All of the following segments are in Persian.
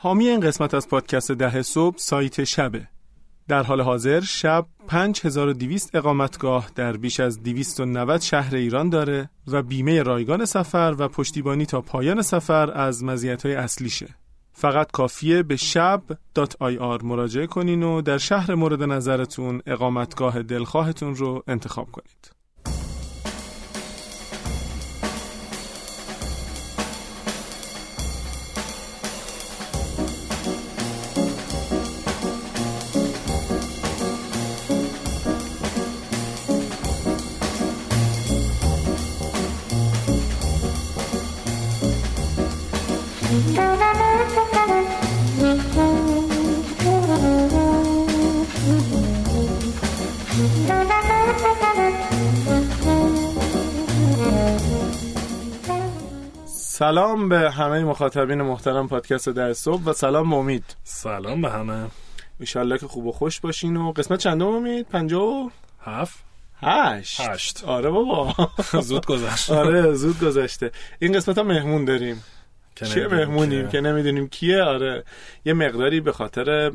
حامی این قسمت از پادکست ده صبح سایت شبه در حال حاضر شب 5200 اقامتگاه در بیش از 290 شهر ایران داره و بیمه رایگان سفر و پشتیبانی تا پایان سفر از مزیت‌های اصلیشه. فقط کافیه به شب.ir مراجعه کنین و در شهر مورد نظرتون اقامتگاه دلخواهتون رو انتخاب کنید. سلام به همه مخاطبین محترم پادکست در صبح و سلام امید. سلام به همه. ایشالله که خوب و خوش باشین و قسمت چندم امید؟ پنجاه و هفت. هشت. هشت. آره بابا. زود گذشت. آره زود گذشته. این قسمت هم مهمون داریم. چه مهمونیم. که نمی‌دونیم کیه؟ آره. یه مقداری به خاطر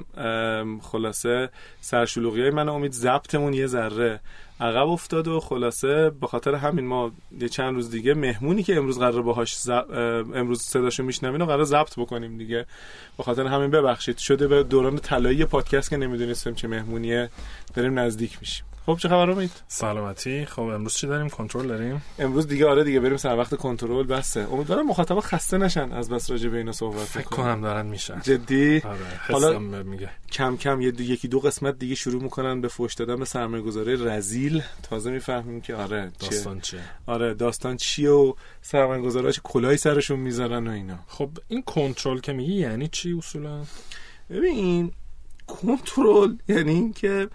خلاصه سرشلوغی های من امید ضبطمون یه ذره عقب افتاد و خلاصه به خاطر همین ما یه چند روز دیگه مهمونی که امروز قرار باهاش ز- ام، امروز صداشو میشنوین و قرار ضبط بکنیم دیگه. به خاطر همین ببخشید. شده به دوران طلایی پادکست که نمی‌دونستیم چه مهمونیه. داریم نزدیک میشیم. خب چه خبر امید؟ سلامتی. خب امروز چی داریم؟ کنترل داریم؟ امروز دیگه آره دیگه بریم سر وقت کنترل بسه. امیدوارم مخاطبا خسته نشن از بس راجع به اینا صحبت فکر. کنم دارن میشن. جدی؟ آره حالا- میگه. کم کم یه دو یکی دو قسمت دیگه شروع می‌کنن به فوش دادن به سرمایه گذاری رزیل. تازه می‌فهمیم که آره چیه. داستان چیه؟ آره داستان چیه و سرمایه گذاری چه کلایی سرشون می‌ذارن و اینا. خب این کنترل که میگی یعنی چی اصولا؟ ببین کنترل یعنی اینکه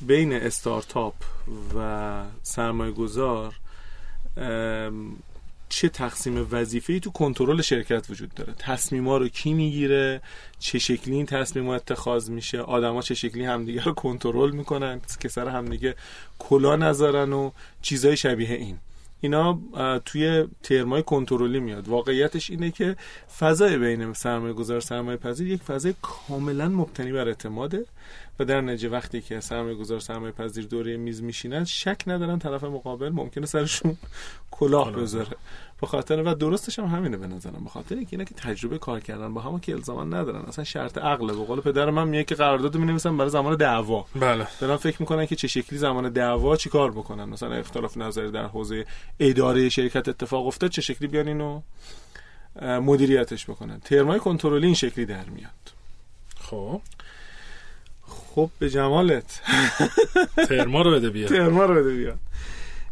بین استارتاپ و سرمایه گذار چه تقسیم وظیفه‌ای تو کنترل شرکت وجود داره؟ تصمیما رو کی می‌گیره؟ چه شکلی این تصمیما اتخاذ میشه؟ آدما چه شکلی همدیگه رو کنترل می‌کنن؟ که سر همدیگه کلا نذارن و چیزای شبیه این. اینا توی ترمای کنترلی میاد واقعیتش اینه که فضای بین سرمایه گذار سرمایه پذیر یک فضای کاملا مبتنی بر اعتماده و در نتیجه وقتی که سرمایه گذار سرمایه پذیر دوره میز میشینن شک ندارن طرف مقابل ممکنه سرشون کلاه. بذاره به خاطر و درستش هم همینه به نظرم. به خاطر اینکه اینا که تجربه کار کردن با هم که الزاما ندارن. اصلا شرط عقله به قول پدر من میگه که قرارداد می‌نویسن برای زمان دعوا. بله. دارن فکر می‌کنن که چه شکلی زمان دعوا چیکار بکنن. مثلا اختلاف نظر در حوزه اداره شرکت اتفاق افتاد چه شکلی بیان اینو مدیریتش بکنن. ترمای کنترلی این شکلی در میاد. خب. خب به جمالت. ترما رو بده بیا ترما رو بده بیاد.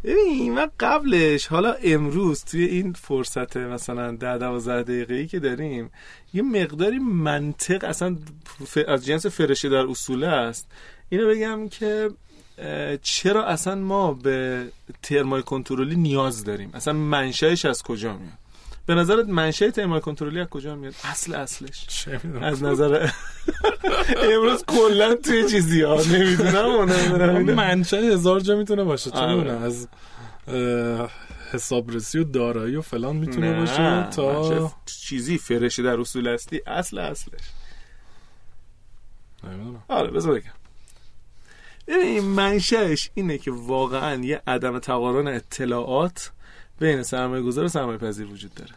ببین من قبلش حالا امروز توی این فرصت مثلا ده دوازده دقیقه ای که داریم یه مقداری منطق اصلا از جنس فرشه در اصوله است. اینو بگم که چرا اصلا ما به ترمای کنترلی نیاز داریم؟ اصلا منشأش از کجا میاد؟ به نظرت منشأ ترمای کنترلی از کجا میاد؟ اصل اصلش. چه از نظر امروز کلا توی چیزی ها. نمی‌دونم. منشه هزار جا می‌تونه باشه. چه آره. از حسابرسی و دارایی و فلان می‌تونه نه، باشه تا منشه چیزی فرشه در اصول اصلی اصل اصلش. نمی‌دونم. آره بذار بگم. ببین منشأش اینه که واقعا یه عدم تقارن اطلاعات بین سرمایه گذار و سرمایه پذیر وجود داره.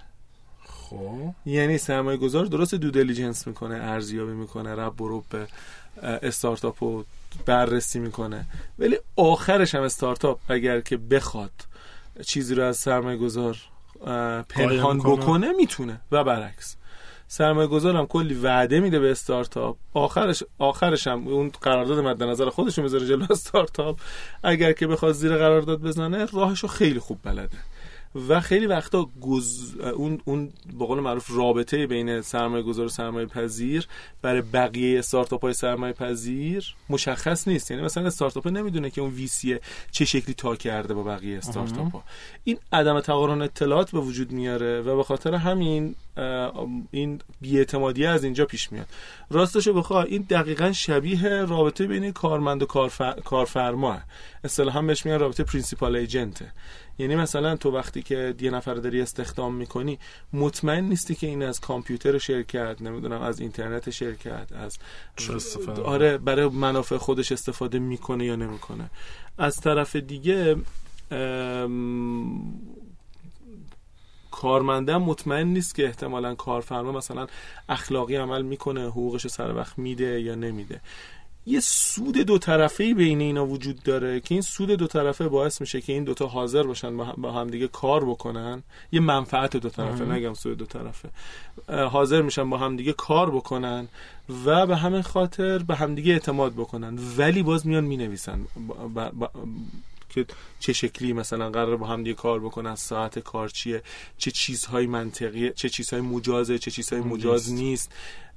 خب. یعنی سرمایه گذار درست دو دیلیجنس می‌کنه ارزیابی می‌کنه رب و به استارتاپ رو بررسی می‌کنه. ولی آخرش هم استارتاپ اگر که بخواد چیزی رو از سرمایه گذار پنهان. بکنه می‌تونه و برعکس. سرمایه گذار هم کلی وعده میده به استارتاپ. آخرش آخرش هم اون قرارداد مد نظر خودش رو می‌ذاره جلو استارتاپ. اگر که بخواد زیر قرارداد بزنه راهشو خیلی خوب بلده. و خیلی وقتا گز... اون اون به قول معروف رابطه بین سرمایه گذار و سرمایه پذیر برای بقیه استارتاپ های سرمایه پذیر مشخص نیست. یعنی مثلا استارتاپ نمی‌دونه که اون ویسی چه شکلی تا کرده با بقیه استارتاپ ها این عدم تقارن اطلاعات به وجود میاره و به خاطر همین این بیاعتمادی از اینجا پیش میاد. راستشو بخوای این دقیقا شبیه رابطه بین کارمند و کارفر... کارفرما اصطلاحا بهش میگن رابطه پرینسیپال ایجنته یعنی مثلا تو وقتی که یه نفر داری استخدام می‌کنی مطمئن نیستی که این از کامپیوتر شرکت نمی‌دونم از اینترنت شرکت از استفاده آره برای منافع خودش استفاده می‌کنه یا نمی‌کنه. از طرف دیگه کارمنده مطمئن نیست که احتمالا کارفرما مثلا اخلاقی عمل می‌کنه حقوقش سر وقت میده یا نمیده. یه سود دو طرفه بین اینا وجود داره که این سود دو طرفه باعث میشه که این دوتا حاضر باشن با هم- با همدیگه کار بکنن. یه منفعت دو طرفه. نگم سود دو طرفه. حاضر میشن با همدیگه کار بکنن و به همین خاطر به همدیگه اعتماد بکنن. ولی باز میان می‌نویسن. با- با- که چه شکلی مثلا قرار با هم دیگه کار بکنن ساعت کار چیه چه چیزهای منطقیه چه چیزهای مجازه چه چیزهای مجاز نیست.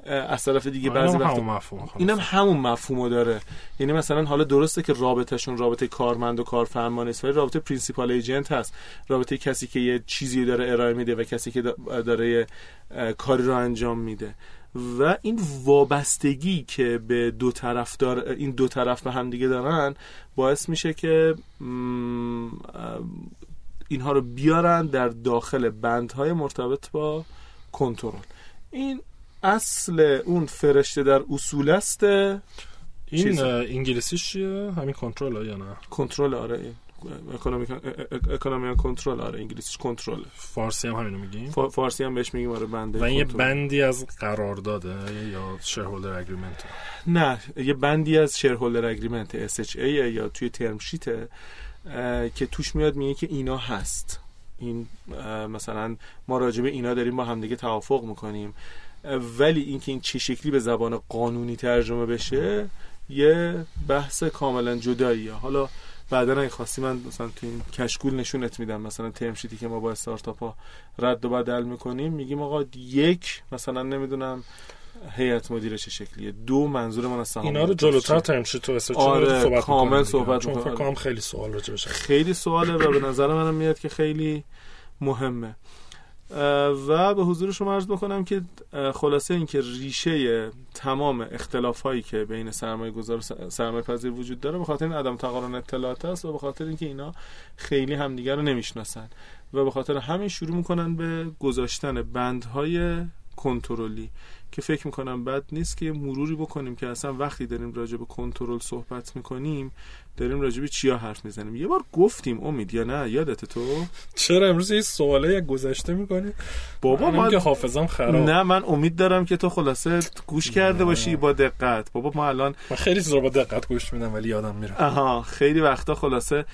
از طرف دیگه آره، بعضی وقت همون مفهوم خلاص. اینم همون مفهومو داره. یعنی مثلا حالا درسته که رابطهشون رابطه کارمند و کارفرما نیست ولی رابطه principal agent هست. رابطه کسی که یه چیزی داره ارائه میده و کسی که دا- داره کاری رو انجام میده. و این وابستگی که به دو طرف دار این دو طرف به هم دیگه دارن باعث میشه که اینها رو بیارن در داخل بندهای مرتبط با کنترل. این اصل اون فرشته در اصول است؟ این انگلیسیش چیه؟ همین کنترل یا نه؟ کنترل آره اکونومیک اکونومی کنترل آره انگلیسیش کنترل. فارسی هم همینو میگیم؟ فا- فارسی هم بهش میگیم آره بنده و این یه. بندی از قرارداده یا شیرهولدر اگریمنت نه یه بندی از شیرهولدر اگریمنت SHA یا توی ترم شیته که توش میاد میگه که اینا هست. این مثلا ما راجع به اینا داریم با همدیگه توافق می‌کنیم. ولی اینکه این چه شکلی به زبان قانونی ترجمه بشه یه بحث کاملا جداییه حالا بعدا اگه خواستی من مثلا تو این کشکول نشونت میدم مثلا ترم شیتی که ما با استارتاپ ها رد و بدل می‌کنیم میگیم آقا یک مثلا نمی‌دونم هیئت مدیره چه شکلیه دو منظور من از سهام اینا رو جلوتر؟ ترم شیت و استرچ آره، صحبت کامل. صحبت چون. فکر کنم خیلی سوال بشه خیلی سواله و به نظر منم میاد که خیلی مهمه و به حضور شما عرض بکنم که خلاصه اینکه ریشه تمام اختلاف هایی که بین سرمایه گذار و سرمایه پذیر وجود داره به خاطر این عدم تقارن اطلاعات است و به خاطر اینکه اینا خیلی همدیگر رو نمی‌شناسن و به خاطر همین شروع می‌کنن به گذاشتن بندهای کنترلی که فکر می‌کنم بد نیست که مروری بکنیم که اصلا وقتی داریم راجع به کنترل صحبت می‌کنیم داریم راجع به چیا حرف می‌زنیم؟ یه بار گفتیم امید یا نه؟ یادت تو؟ چرا امروز یه سواله یک گذشته می‌کنی؟ بابا من که حافظم خراب. نه من امید دارم که تو خلاصه گوش کرده نه. باشی با دقت. بابا ما الان من خیلی چیزا رو با دقت گوش میدم ولی یادم میره. آها خیلی وقتا خلاصه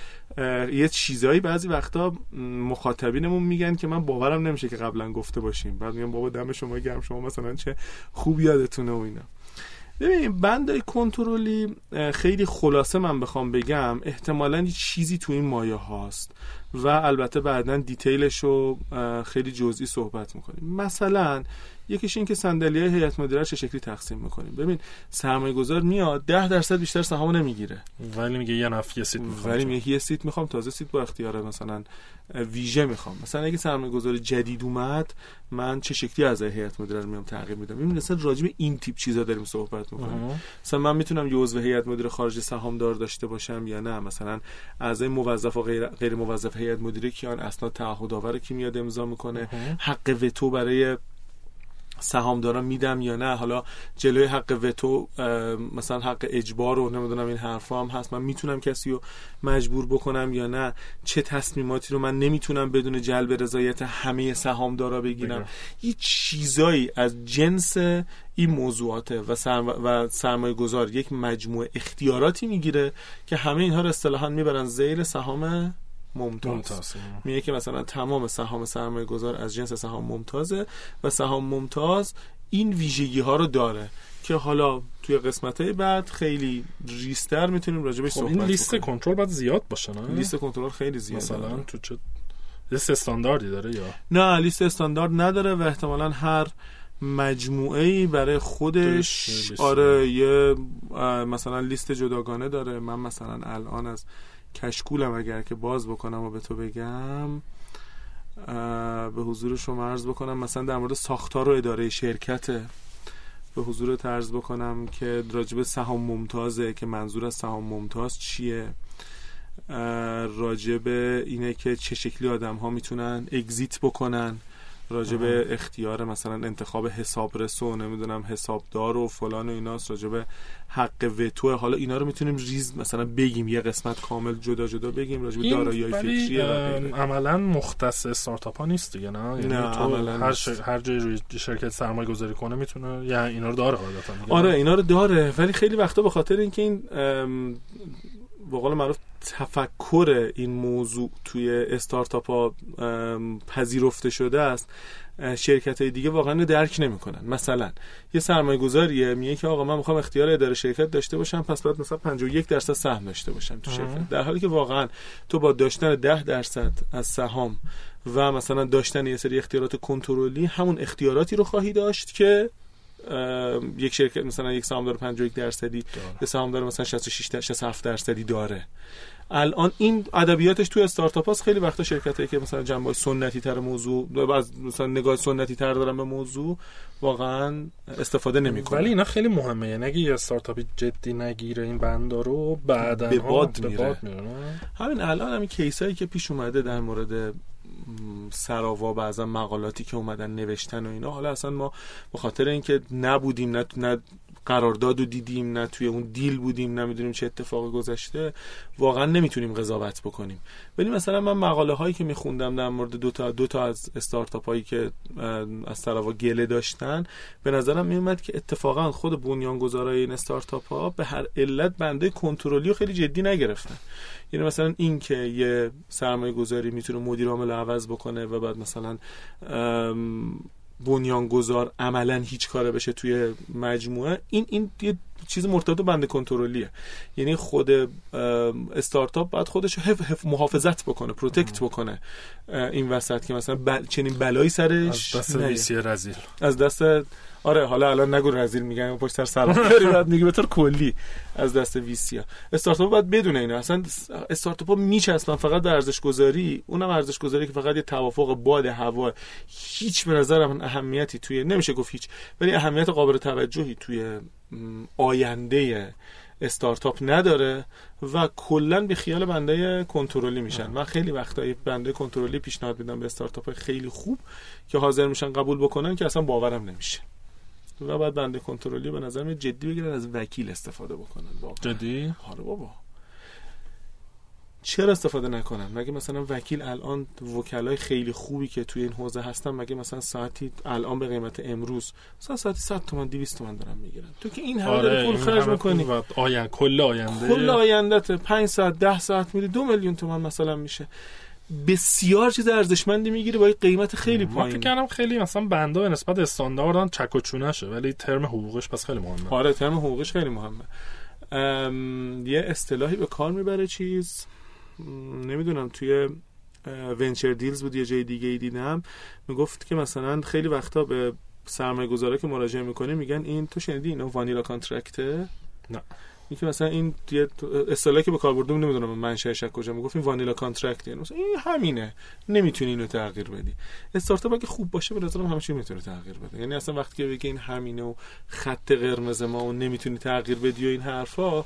یه چیزایی بعضی وقتا مخاطبینمون میگن که من باورم نمیشه که قبلا گفته باشیم. بعد میگم بابا دم شما گرم شما مثلا چه خوب یادتونه و اینا. ببین بندای کنترلی خیلی خلاصه من بخوام بگم احتمالا چیزی تو این مایه هاست. و البته بعدا دیتیلش رو خیلی جزئی صحبت می‌کنیم. مثلا یکیش این که صندلی های هیئت مدیره چه شکلی تقسیم می‌کنیم؟ ببین سرمایه گذار میاد ده درصد بیشتر سهام نمی‌گیره. ولی میگه یه نفر یه seat می‌خوام. ولی میگه یه seat می‌خوام تازه seat با اختیار مثلا ویژه می‌خوام. مثلا اگه سرمایه گذاری جدید اومد من چه شکلی از هیئت مدیره رو میام تغییر میدم؟ ببین مثلا راجع به این تیپ چیزا داریم صحبت می‌کنیم. مثلا من می‌تونم یه عضو هیئت مدیره خارج سهامدار داشته باشم یا نه؟ مثلا اعضای موظف و غیر, غیر موظف هیئت مدیره کیان اسناد تعهدآور کی میاد امضا می‌کنه. حق وتو برای سهامداران میدم یا نه حالا جلوی حق وتو مثلا حق اجبار و نمی‌دونم این حرفا هم هست من می‌تونم کسی رو مجبور بکنم یا نه چه تصمیماتی رو من نمی‌تونم بدون جلب رضایت همه سهامدارا بگیرم بگیرم. یه چیزایی از جنس این موضوعاته و, سرم... و سرمایه گذار یک مجموعه اختیاراتی می‌گیره که همه اینها رو اصطلاحا می‌برن زیر سهام ممتاز, ممتاز. میگه که مثلا تمام سهام سرمایه گذار از جنس سهام ممتازه و سهام ممتاز این ویژگی ها رو داره که حالا توی قسمت های بعد خیلی ریستر می‌تونیم راجع بهش خب صحبت این لیست. کنترل باید زیاد باشه نه؟ لیست کنترل خیلی زیاده مثلا تو چه لیست استانداردی داره یا؟ نه لیست استاندارد نداره و احتمالا هر مجموعه ای برای خودش آره یه مثلا لیست جداگانه داره. من مثلا الان از کشکولم اگر که باز بکنم و به تو بگم به حضور شما عرض بکنم مثلا در مورد ساختار و اداره شرکت به حضور عرض بکنم که راجب سهام ممتازه که منظور از سهام ممتاز چیه؟ راجب اینه که چه شکلی آدم ها می‌تونن اگزیت بکنن. راجب اختیار مثلا انتخاب حسابرس و نمی‌دونم حسابدار و فلان و ایناست راجب حق وتو. حالا اینا رو می‌تونیم ریز مثلا بگیم یه قسمت کامل جدا جدا بگیم راجب دارایی فکری عملا مختص استارتاپ ها نیست دیگه نه؟ یعنی نه تو هر, ش... هر جای روی شرکت سرمایه گذاری کنه می‌تونه یعنی اینا رو داره آره اینا رو داره ولی خیلی وقتا به خاطر اینکه این به قول معروف تفکر این موضوع توی استارتاپ ها پذیرفته شده است. شرکت های دیگه واقعا درک نمی‌کنن. مثلا یه سرمایه گذاریه میگه که آقا من می‌خوام اختیار اداره شرکت داشته باشم پس باید مثلا 51 درصد سهم داشته باشم تو شرکت. در حالی که واقعا تو با داشتن 10 درصد از سهام و مثلا داشتن یه سری اختیارات کنترلی همون اختیاراتی رو خواهی داشت که یک شرکت مثلا یک سهامدار 51 درصدی یه سهامدار مثلا 66 67 درصدی داره. الان این ادبیاتش تو استارتاپ هاست خیلی وقتا شرکت هایی که مثلا جنبه سنتی تر موضوع از مثلا نگاه سنتی تر دارن به موضوع واقعا استفاده نمی‌کنه ولی اینا خیلی مهمه. یعنی اگه یه استارتاپی جدی نگیره این بندا رو بعدا به باد میره. همین الان همین کیسایی که پیش اومده در مورد سراوا بعضا مقالاتی که اومدن نوشتن و اینا حالا اصلا ما به خاطر اینکه نبودیم نه نه قرارداد رو دیدیم نه توی اون دیل بودیم نمی‌دونیم چه اتفاقی گذشته. واقعا نمی‌تونیم قضاوت بکنیم. ولی مثلا من مقاله هایی که میخوندم در مورد دو تا دو تا از استارتاپ هایی که از سراوا گله داشتن به نظرم میومد که اتفاقا خود بنیانگذارای این استارتاپ ها به هر علت بنده کنترلی رو خیلی جدی نگرفتن. یعنی مثلا این که یه سرمایه گذاری می‌تونه مدیر عامل عوض بکنه و بعد مثلا بنیانگذار عملا هیچ کاره بشه توی مجموعه این این یه چیز مرتبط بند کنترلیه. یعنی خود استارتاپ باید خودش حف محافظت بکنه protect بکنه این وسط که مثلا بل... چنین بلایی سرش از دست رذیل. از دست آره حالا الان نگو رذیل میگن پشت سر سلام. بعد میگه به طور کلی از دست ویسیا استارتاپ باید بدونه اینو. اصلا استارتاپ ها میچسبن فقط به ارزش گذاری اونم ارزش گذاری که فقط یه توافق باد هوا. هیچ به نظرم اهمیتی توی نمیشه گفت هیچ ولی اهمیت قابل توجهی توی آینده استارتاپ نداره و کلا به خیال بنده کنترلی میشن. من خیلی وقتا بنده کنترلی پیشنهاد میدم به استارتاپ خیلی خوب که حاضر میشن قبول بکنن که اصلا باورم نمیشه. و بعد بنده کنترلی به نظر جدی بگیرن از وکیل استفاده بکنن واقعا. جدی؟ آره بابا. چرا استفاده نکنن؟ مگه مثلا وکیل الان وکلای خیلی خوبی که توی این حوزه هستن مگه مثلا ساعتی الان به قیمت امروز مثلا ساعتی 100 تومن 200 تومن دارن می‌گیرن؟ تو که این همه آره پول خرج می‌کنی. آینده کل آینده. کل آیندهت 5 ساعت 10 ساعت میری 2 میلیون تومن مثلا میشه. بسیار چیز ارزشمندی می‌گیره با قیمت خیلی پایین. فکر کنم خیلی مثلا بنده به نسبت استانداردن چک و چونشه ولی ترم حقوقش پس خیلی مهمه. آره ترم حقوقش خیلی مهمه. یه اصطلاحی به کار می‌بره چیز نمی‌دونم توی Venture Deals بود یه جای دیگه ای دیدم. می‌گفت که مثلا خیلی وقتا به سرمایه گذاره که مراجعه می‌کنه میگن این تو شنیدی اینو؟ vanilla contract ه؟ نه. اینکه مثلا این اصطلاحی که به کار بردم نمی‌دونم منشأش کجا می‌گفت این vanilla contract یعنی مثلا این همینه. نمی‌تونی اینو تغییر بدی. استارتاپ اگه خوب باشه به نظرم همش می‌تونه تغییر بده. یعنی اصلا وقتی که بگی این همینه و خط قرمز ما و نمی‌تونی تغییر بدی و این حرفا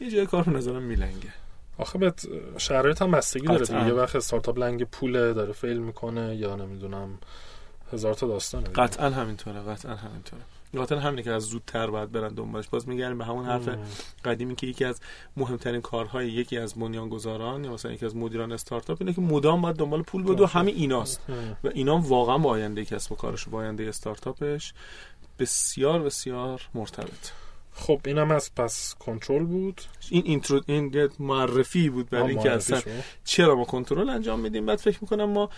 یه جای کار به نظرم میلنگه. آخه به شرایط هم بستگی داره دیگه. یه وقت استارتاپ لنگ پوله داره فیل می‌کنه یا نمی‌دونم هزار تا داستانه. قطعا همینطوره قطعا همینطوره. خاطر همینه که از زودتر باید برن دنبالش. باز میگردیم به همون حرف قدیمی که یکی از مهمترین کارهای یکی از بنیانگذاران یا مثلا یکی از مدیران استارتاپ اینه که مدام باید دنبال پول بده و همین ایناست. و اینا واقعا با آینده کسب و کارش با آینده استارتاپش بسیار بسیار مرتبط. خب اینم از پس کنترل بود. این اینترو این معرفی بود برای اینکه اصلا چرا ما کنترل انجام میدیم؟ بعد فکر می‌کنم ما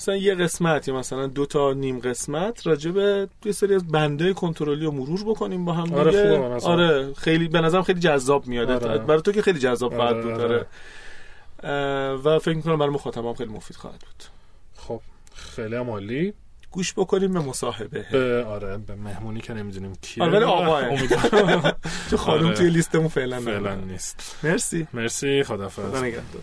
مثلا یه قسمت یا مثلا دو تا نیم قسمت راجع به یه سری از بنده کنترلی رو مرور بکنیم با هم آره, آره خیلی به نظرم خیلی جذاب میاد. آره. برای تو که خیلی جذاب خواهد آره. بود آره. و فکر می‌کنم برای مخاطبم خیلی مفید خواهد بود. خب خیلی عالی. گوش بکنیم به مصاحبه. به آره به مهمونی که نمی‌دونیم کیه. آره آقا. تو خانم آره. توی لیستمون فعلا فعلا نیست. مرسی. مرسی. خدافظ خدا نگهدار.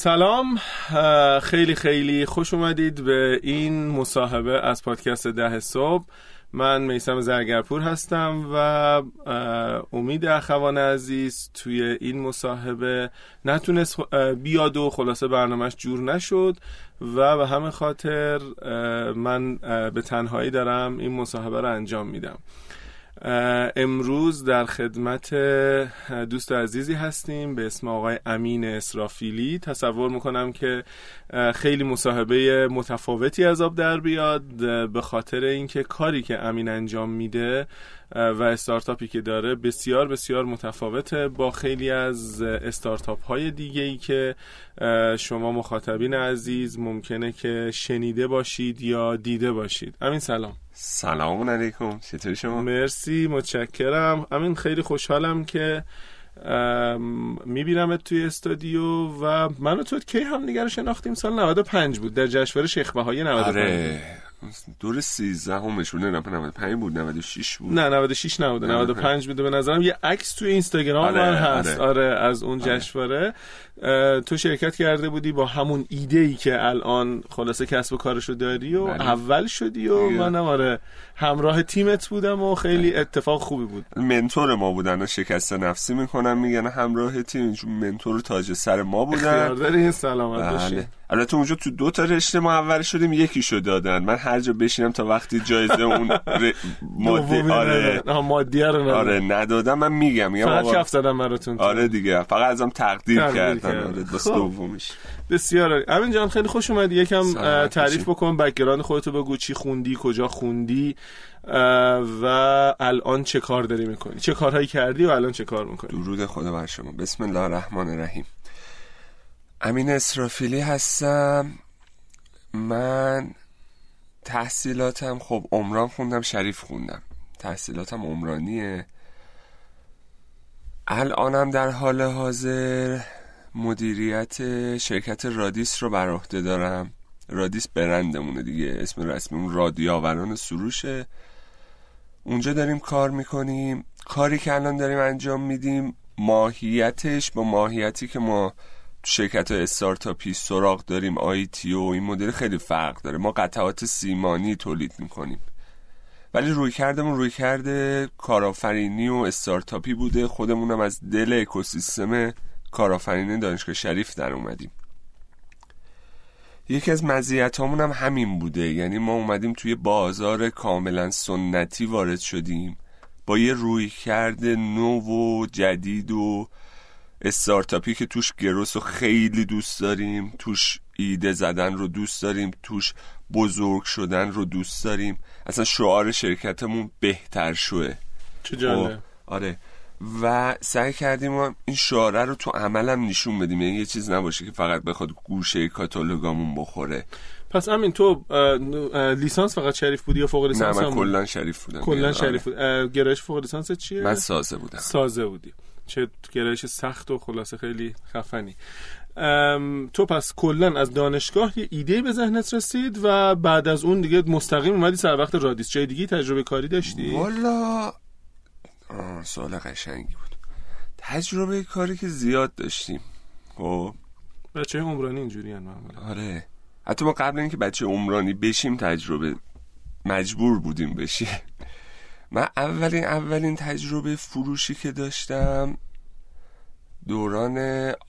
سلام. خیلی خیلی خوش اومدید به این مصاحبه از پادکست ده صبح. من میسم زرگرپور هستم و امید اخوان عزیز توی این مصاحبه نتونست بیاد و خلاصه برنامهش جور نشد و به همه خاطر من به تنهایی دارم این مصاحبه رو انجام میدم. امروز در خدمت دوست عزیزی هستیم به اسم آقای امین اسرافیلی. تصور می‌کنم که خیلی مصاحبه متفاوتی از آب در بیاد به خاطر اینکه کاری که امین انجام میده و استارتاپی که داره بسیار بسیار متفاوته با خیلی از استارتاپ های دیگه ای که شما مخاطبین عزیز ممکنه که شنیده باشید یا دیده باشید. امین سلام. سلام علیکم چطوری شما؟ مرسی متشکرم. امین خیلی خوشحالم که می‌بینم توی استودیو و من و تو کی هم دیگر شناختیم؟ سال 95 بود. در جشنواره شیخ بهایی 95 آره. دور 13 همشون نه 95 بود 96 بود نه 96 نبوده 95 بوده به نظرم یه عکس توی اینستاگرام آره، من هست آره. آره از اون آره. جشنواره تو شرکت کرده بودی با همون ایده ای که الان خلاصه کسب و کارشو داری و بله. اول شدی و منم آره همراه تیمت بودم و خیلی بله. اتفاق خوبی بود mentor ما بودن و شکست نفسی می‌کنم میگن همراه تیم mentor تاج سر ما بودن داری این سلامت بله. البته اونجا تو دو تا رشته ما اول شدیم یکی شو دادن. من هر جا بشینم تا وقتی جایزه اون مادی آره. مادی رو آره ندادم من میگم میگم فقط کف زدم براتون آره دیگه. فقط ازم تقدیر, کردن. آره دست خب. دومیش. بسیار امین جان خیلی خوش اومدی. یکم تعریف بکن. background خودتو بگو. چی خوندی؟ کجا خوندی؟ و الان چه کار داری می‌کنی؟ چه کارهایی کردی و الان چه کار می‌کنی؟ درود خدا بر شما. بسم الله الرحمن الرحیم. امین اسرافیلی هستم. من تحصیلاتم خب عمران خوندم شریف خوندم. تحصیلاتم عمرانیه. الانم در حال حاضر مدیریت شرکت رادیس رو بر عهده دارم. رادیس برندمونه دیگه. اسم رسمیمون رادیاوران سروشه. اونجا داریم کار می‌کنیم. کاری که الان داریم انجام میدیم ماهیتش با ماهیتی که ما شرکت های استارتاپی سراغ داریم آیتی و این مدل خیلی فرق داره. ما قطعات سیمانی تولید می‌کنیم. ولی روی کردمون روی کرده کارآفرینی و استارتاپی بوده. خودمونم از دل اکوسیستم کارآفرینی دانشگاه شریف در اومدیم. یکی از مزیت هم همین بوده. یعنی ما اومدیم توی بازار کاملا سنتی وارد شدیم. با یه روی کرده نو و جدید و استارتاپی که توش گروس رو خیلی دوست داریم توش ایده زدن رو دوست داریم توش بزرگ شدن رو دوست داریم. اصلا شعار شرکتمون بهتر شوه. چه جالب. خب، آره. و سعی کردیم این شعاره رو تو عملم نشون بدیم. یعنی یه چیز نباشه که فقط بخواد گوشه کاتالوگامون بخوره. پس همین تو لیسانس فقط شریف بودی یا فوق لیسانس نه من کلا شریف بودم. کلا آره. شریف بود. گرایش فوق لیسانس چیه؟ من سازه بودم. سازه بودی. چه گرایش سخت و خلاصه خیلی خفنی. تو پس کلا از دانشگاه یه ایده به ذهنت رسید و بعد از اون دیگه مستقیم اومدی سر وقت رادیس؟ جای دیگه تجربه کاری داشتی؟ والا سوال قشنگی بود. تجربه کاری که زیاد داشتیم. خب. بچه عمرانی اینجوری آره. حتی ما قبل اینکه بچه عمرانی بشیم تجربه مجبور بودیم بشیم. من اولین اولین تجربه فروشی که داشتم دوران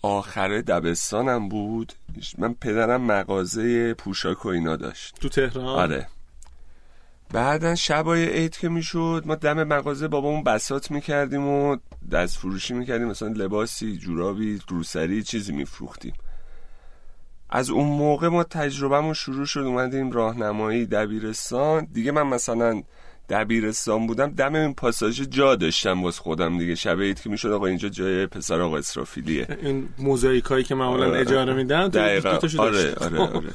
آخر دبستانم بود. من پدرم مغازه پوشاک و اینا داشت. تو تهران؟ آره. بعدا شبای عید که می‌شد ما دم مغازه بابامون بسات می‌کردیم و دست فروشی می‌کردیم. مثلا لباسی جورابی روسری چیزی میفروختیم. از اون موقع ما تجربهمون شروع شد اومدیم راهنمایی دبیرستان. دیگه من مثلا دبیرستان بودم دم این پاساژ جا داشتم باز خودم دیگه. شب عید که می‌شد آقا اینجا جای پسر آقا اسرافیلیه. این موزاییکایی که معمولا آره. اجاره میدن دقیقا. آره آره آره.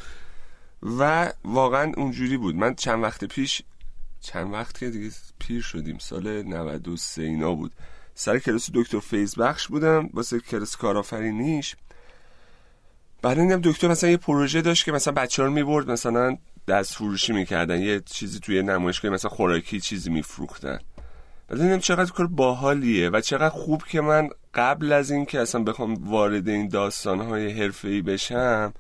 و واقعا اونجوری بود. من چند وقت پیش چند وقت که دیگه پیر شدیم سال 93 اینا بود. سر کلاس دکتر فیض بخش بودم واسه کلاس کارآفرینیش. بعد دیدم دکتر مثلا یه پروژه داشت که مثلا بچه رو می‌برد مثلا دست فروشی می‌کردن. یه چیزی توی نمایشگاه مثلا خوراکی چیزی میفروختن. بعد دیدم چقدر کار باحالیه و چقدر خوب که من قبل از این که اصلا بخوام وارد این داستانهای حرفه‌ای بشم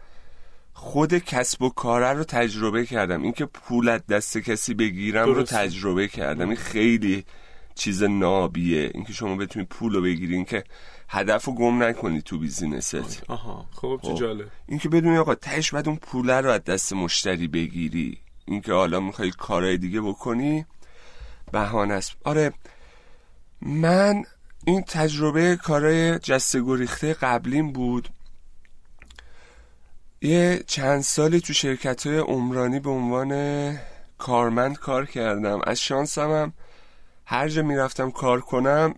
خود کسب و کاره رو تجربه کردم. اینکه پولت دست کسی بگیرم رو تجربه کردم. این خیلی چیز نابیه. اینکه شما بتونی پول رو بگیرین که هدف رو گم نکنی تو بیزینست. آها. خب چه خب. جالب. اینکه بدونی آقا تش بعد اون پول رو از دست مشتری بگیری. اینکه حالا می‌خوای کارهای دیگه بکنی بهانه است. آره من این تجربه کارهای جسته گریخته قبلیم بود. یه چند سالی تو شرکت های عمرانی به عنوان کارمند کار کردم. از شانسم هم هر جا می‌رفتم کار کنم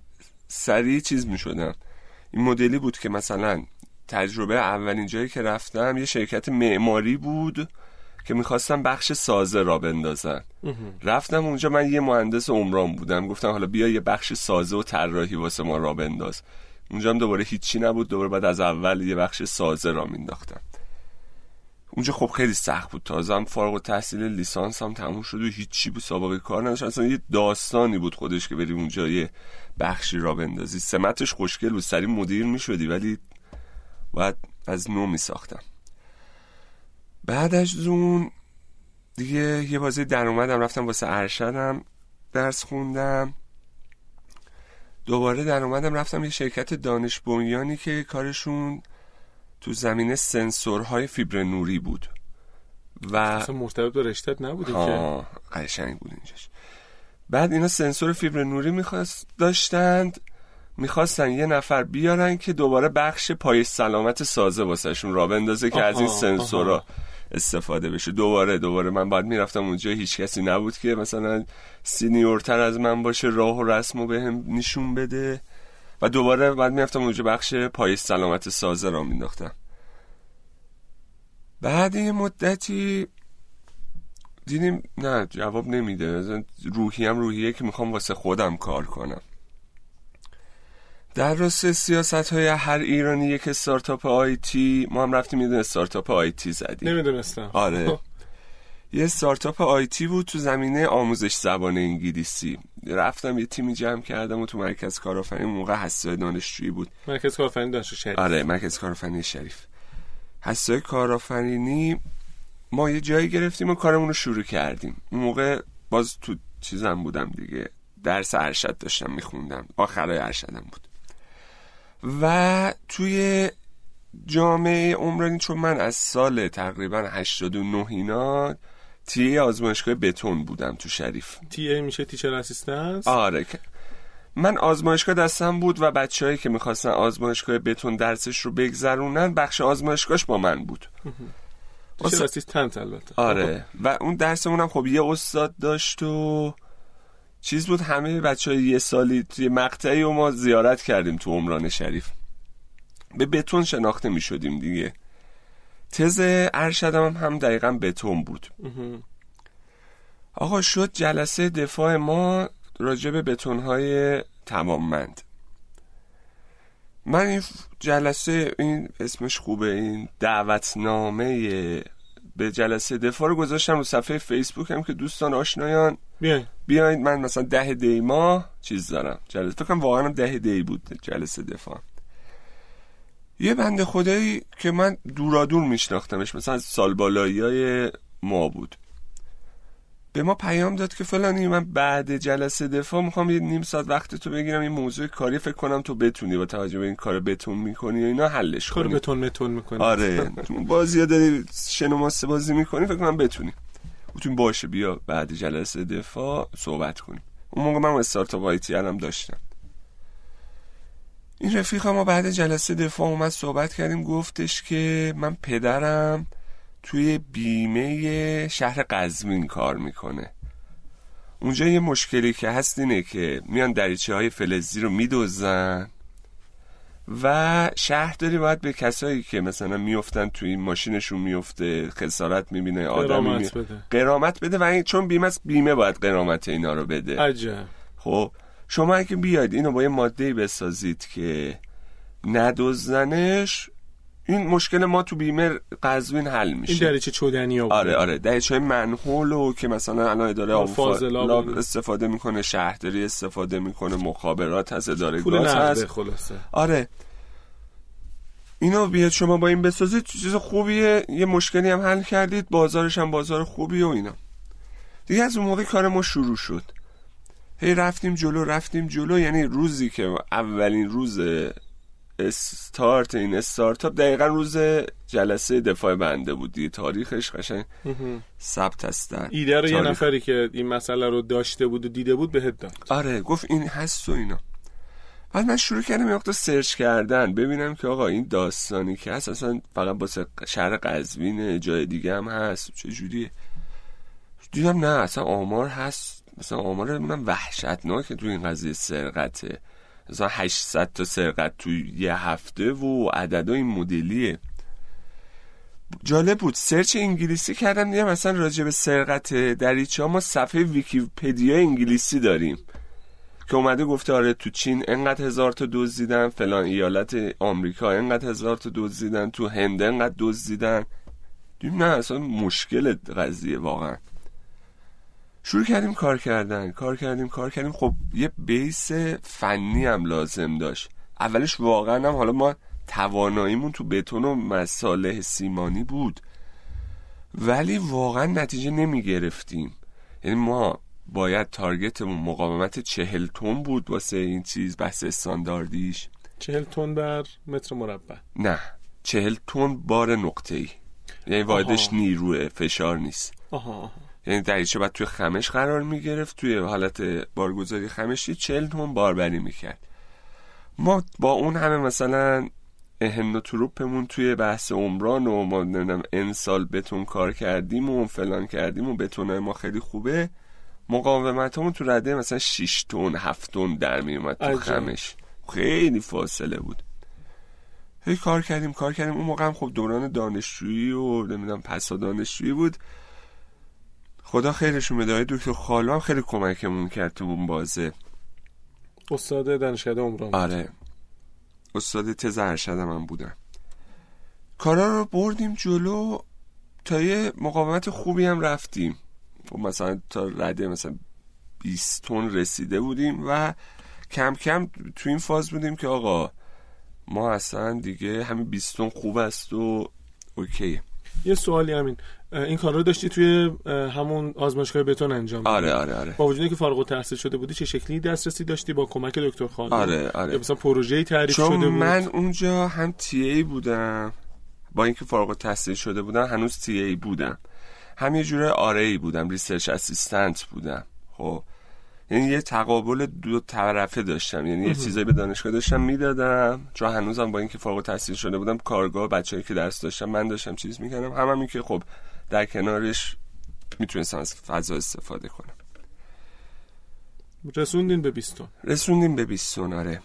سریع چیز می‌شدم. این مدلی بود که مثلا تجربه اولین جایی که رفتم یه شرکت معماری بود که می‌خواستم بخش سازه را بندازن. رفتم اونجا من یه مهندس عمران بودم. گفتم حالا بیا یه بخش سازه و طراحی واسه ما را بنداز. اونجا هم دوباره هیچی نبود. دوباره بعد از اول یه بخش سازه را مینداختم. اونجا خب خیلی سخت بود. تازه هم فارغ و تحصیل لیسانس هم تموم شد و هیچی بود سابقه کار نداشت. اصلا یه داستانی بود خودش که بری اونجا یه بخشی را بندازی. سمتش خوشگل بود. سری مدیر می شدی ولی باید از نو می ساختم بعد از اون دیگه یه بازی در اومدم رفتم واسه ارشدم درس خوندم. دوباره در اومدم رفتم یه شرکت دانش بنیانی که کارشون تو زمینه سنسورهای فیبر نوری بود. و اصلا مرتبط به رشتت نبوده که؟ قشنگ بود اینجاش. بعد اینا سنسور فیبر نوری می‌خواست داشتند می‌خواستن یه نفر بیارن که دوباره بخش پای سلامت سازه واسهشون را بندازه که از این سنسورها استفاده بشه. دوباره دوباره. من بعد می‌رفتم اونجا هیچ کسی نبود که مثلا senior تر از من باشه راه و رسم و بهم نشون بده. و دوباره بعد می‌رفتم اونجا بخش پای سلامت سازه را مینداختم. بعد یه مدتی دیدیم نه جواب نمیده. روحی هم روحیه که می‌خوام واسه خودم کار کنم. در راستای سیاست های هر ایرانی یک استارتاپ IT ما هم رفتیم یه استارتاپ IT زدیم. نمی‌دونستم. آره. یه استارتاپ آیتی بود تو زمینه آموزش زبان انگلیسی. رفتم یه تیمی جمع کردم و تو مرکز کارآفرینی موقع حسای دانشجویی بود. مرکز کارآفرینی دانشجو شریف. آره مرکز کارآفرینی شریف. حسای کارآفرینی ما یه جایی گرفتیم و کارمون رو شروع کردیم. اون موقع باز تو چیزم بودم دیگه. درس ارشد داشتم میخوندم. آخرای ارشدم بود. و توی جامعه عمرانی چون من از سال تقریبا 89 اینا تی آزمایشگاه بتون بودم تو شریف. تی میشه تیچر اسیستنس آره من آزمایشگاه دستم بود و بچههایی که می‌خواستن آزمایشگاه بتون درسش رو بگذرونن بخش آزمایشگاهش با من بود. تیچر اسیستنت البته. آره. و اون درسمونم خب یه استاد داشت و چیز بود همه بچه های یه سالی توی مقطعی و ما زیارت کردیم تو عمران شریف. به بتون شناخته می شدیم دیگه. تز ارشدم هم, هم دقیقا بتون بود. آقا شد جلسه دفاع ما راجع به بتونهای تماممند. من این جلسه این اسمش خوبه این دعوتنامه به جلسه دفاع رو گذاشتم رو صفحه فیسبوک هم که دوستان آشنایان. بیاین. بیاین من مثلا ده دی ماه چیز دارم. جلسه فکرم واقعا ده دی بود جلسه دفاع. یه بنده خدایی که من دورادور میشناختمش مثلا سال بالایی های ما بود. به ما پیام داد که فلانی من بعد جلسه دفاع می‌خوام یه نیم ساعت وقت تو بگیرم این موضوع کاری فکر کنم تو بتونی با توجه به این کار بتون می‌کنی و اینا حلش کنی. کار بتون متون می‌کنی. آره بازی داری شنو بازی می‌کنی فکر کنم بتونی. بتون باشه بیا بعد جلسه دفاع صحبت کنیم. اون موقع من استارتاپ آیتی هم داشتم. این رفیق ما بعد جلسه دفاع اومد صحبت کردیم گفتش که من پدرم توی بیمه شهر قزوین کار می‌کنه. اونجا یه مشکلی که هست اینه که میان دریچه های فلزی رو میدوزن و شهرداری باید به کسایی که مثلا میفتن توی این ماشینشون میفته خسارت می‌بینه آدم قرامت بده. قرامت بده و این چون بیمه است بیمه باید قرامت اینا رو بده. عجب. خب شما اگه بیاید اینو با یه ماده بسازید که ندوزنش این مشکل ما تو بیمه قزوین حل این میشه دریچه چودنی ها. آره آره دریچه منحول و که مثلا الان اداره آب. استفاده می‌کنه شهرداری استفاده می‌کنه مخابرات هست اداره گاز هست. خلاصه. آره. اینو بیاد شما با این بسازید چیز خوبیه. یه مشکلی هم حل کردید بازارش هم بازار خوبیه و اینا. دیگه از اون موقع کار ما شروع شد. هی رفتیم جلو رفتیم جلو. یعنی روزی که اولین روز استارت این استارتاپ دقیقا روز جلسه دفاع بنده بود. دیگه تاریخش قشنگ ثبت در ایده رو یه تاریخ. نفری که این مسئله رو داشته بود و دیده بود بهت داد. آره گفت این هست و اینا. بعد من شروع کردم یه سرچ کردن. ببینم که آقا این داستانی که هست اصلا فقط واسه شهر قزوینه جای دیگه هم هست. چه جوریه؟ دیدم نه اصلا آمار هست. مثلا آمار من وحشتناکه تو این قضیه سرقته. مثلا 800 تا سرقت تو یه هفته و عدد این مدلیه. جالب بود. سرچ انگلیسی کردم دیدم مثلا راجع به سرقت دریچه ما صفحه ویکیپدیا انگلیسی داریم. که اومده گفته آره تو چین انقدر هزار تا دزدیدن فلان ایالت آمریکا انقدر هزار تا دزدیدن تو هند انقدر دزدیدن نه اصلا مشکل قضیه واقعا. شروع کردیم کار کردن کار کردیم کار کردیم. خب یه بیس فنی هم لازم داشت. اولش واقعا هم حالا ما تواناییمون تو بتون و مصالح سیمانی بود. ولی واقعا نتیجه نمی گرفتیم یعنی ما باید تارگتمون مقاومت چهل تن بود واسه این چیز بحث استانداردیش. چهل تن بر متر مربع. نه چهل تن بار نقطه ای یعنی واحدش. نیروه فشار نیست. آها. یعنی دریچه باید توی خمش قرار می گرفت توی حالت بارگذاری خمشی چهل تن باربری می‌کرد. ما با اون همه مثلا اهن و تروپمون توی بحث عمران و ما نمی‌دونم ان سال بتون کار کردیم و فلان کردیم و بتونه ما خیلی خوبه مقاومتمون تو رده مثلا 6 تن 7 تن در می اومد تو عجب. خمش. خیلی فاصله بود. هی کار کردیم کار کردیم. اون موقع هم خب دوران دانشجویی و نمی‌دونم پسا دانشجویی بود. خدا خیرشون بده. دکتر خالو هم خیلی کمکمون کرد تو اون بازه. استاد دانشکده عمران. آره. استاد تز ارشد من بودم کارا رو بردیم جلو. تا یه مقاومت خوبی هم رفتیم. خب مثلا تا رده مثلا 20 تن رسیده بودیم و کم کم تو این فاز بودیم که آقا ما اصلا دیگه همین 20 تن خوب است و اوکی. یه سوالی همین این کار رو داشتی توی همون آزمایشگاه بتون انجام؟ آره آره آره. با وجودی که فارغ التحصیل شده بودی چه شکلی دسترسی داشتی؟ با کمک دکتر خان آره آره. یا مثلا پروژه‌ای تعریف چون شده بود؟ من اونجا هم تی ای بودم. با اینکه فارغ التحصیل شده بودم هنوز تی ای بودم. هم یه جوره RA بودم research assistant بودم. خب. یعنی یه تقابل دو طرفه داشتم. یعنی یه چیزایی به دانشگاه داشتم می‌دادم. چون هنوزم با اینکه فارغ التحصیل شده بودم کارگاه بچه‌هایی که درس داشتم من داشتم چیز می‌کردم. هم, هم این که خب در کنارش می‌تونستم از فضا استفاده کنم. رسوندین به 20 تن رسوندیم به 20 آره.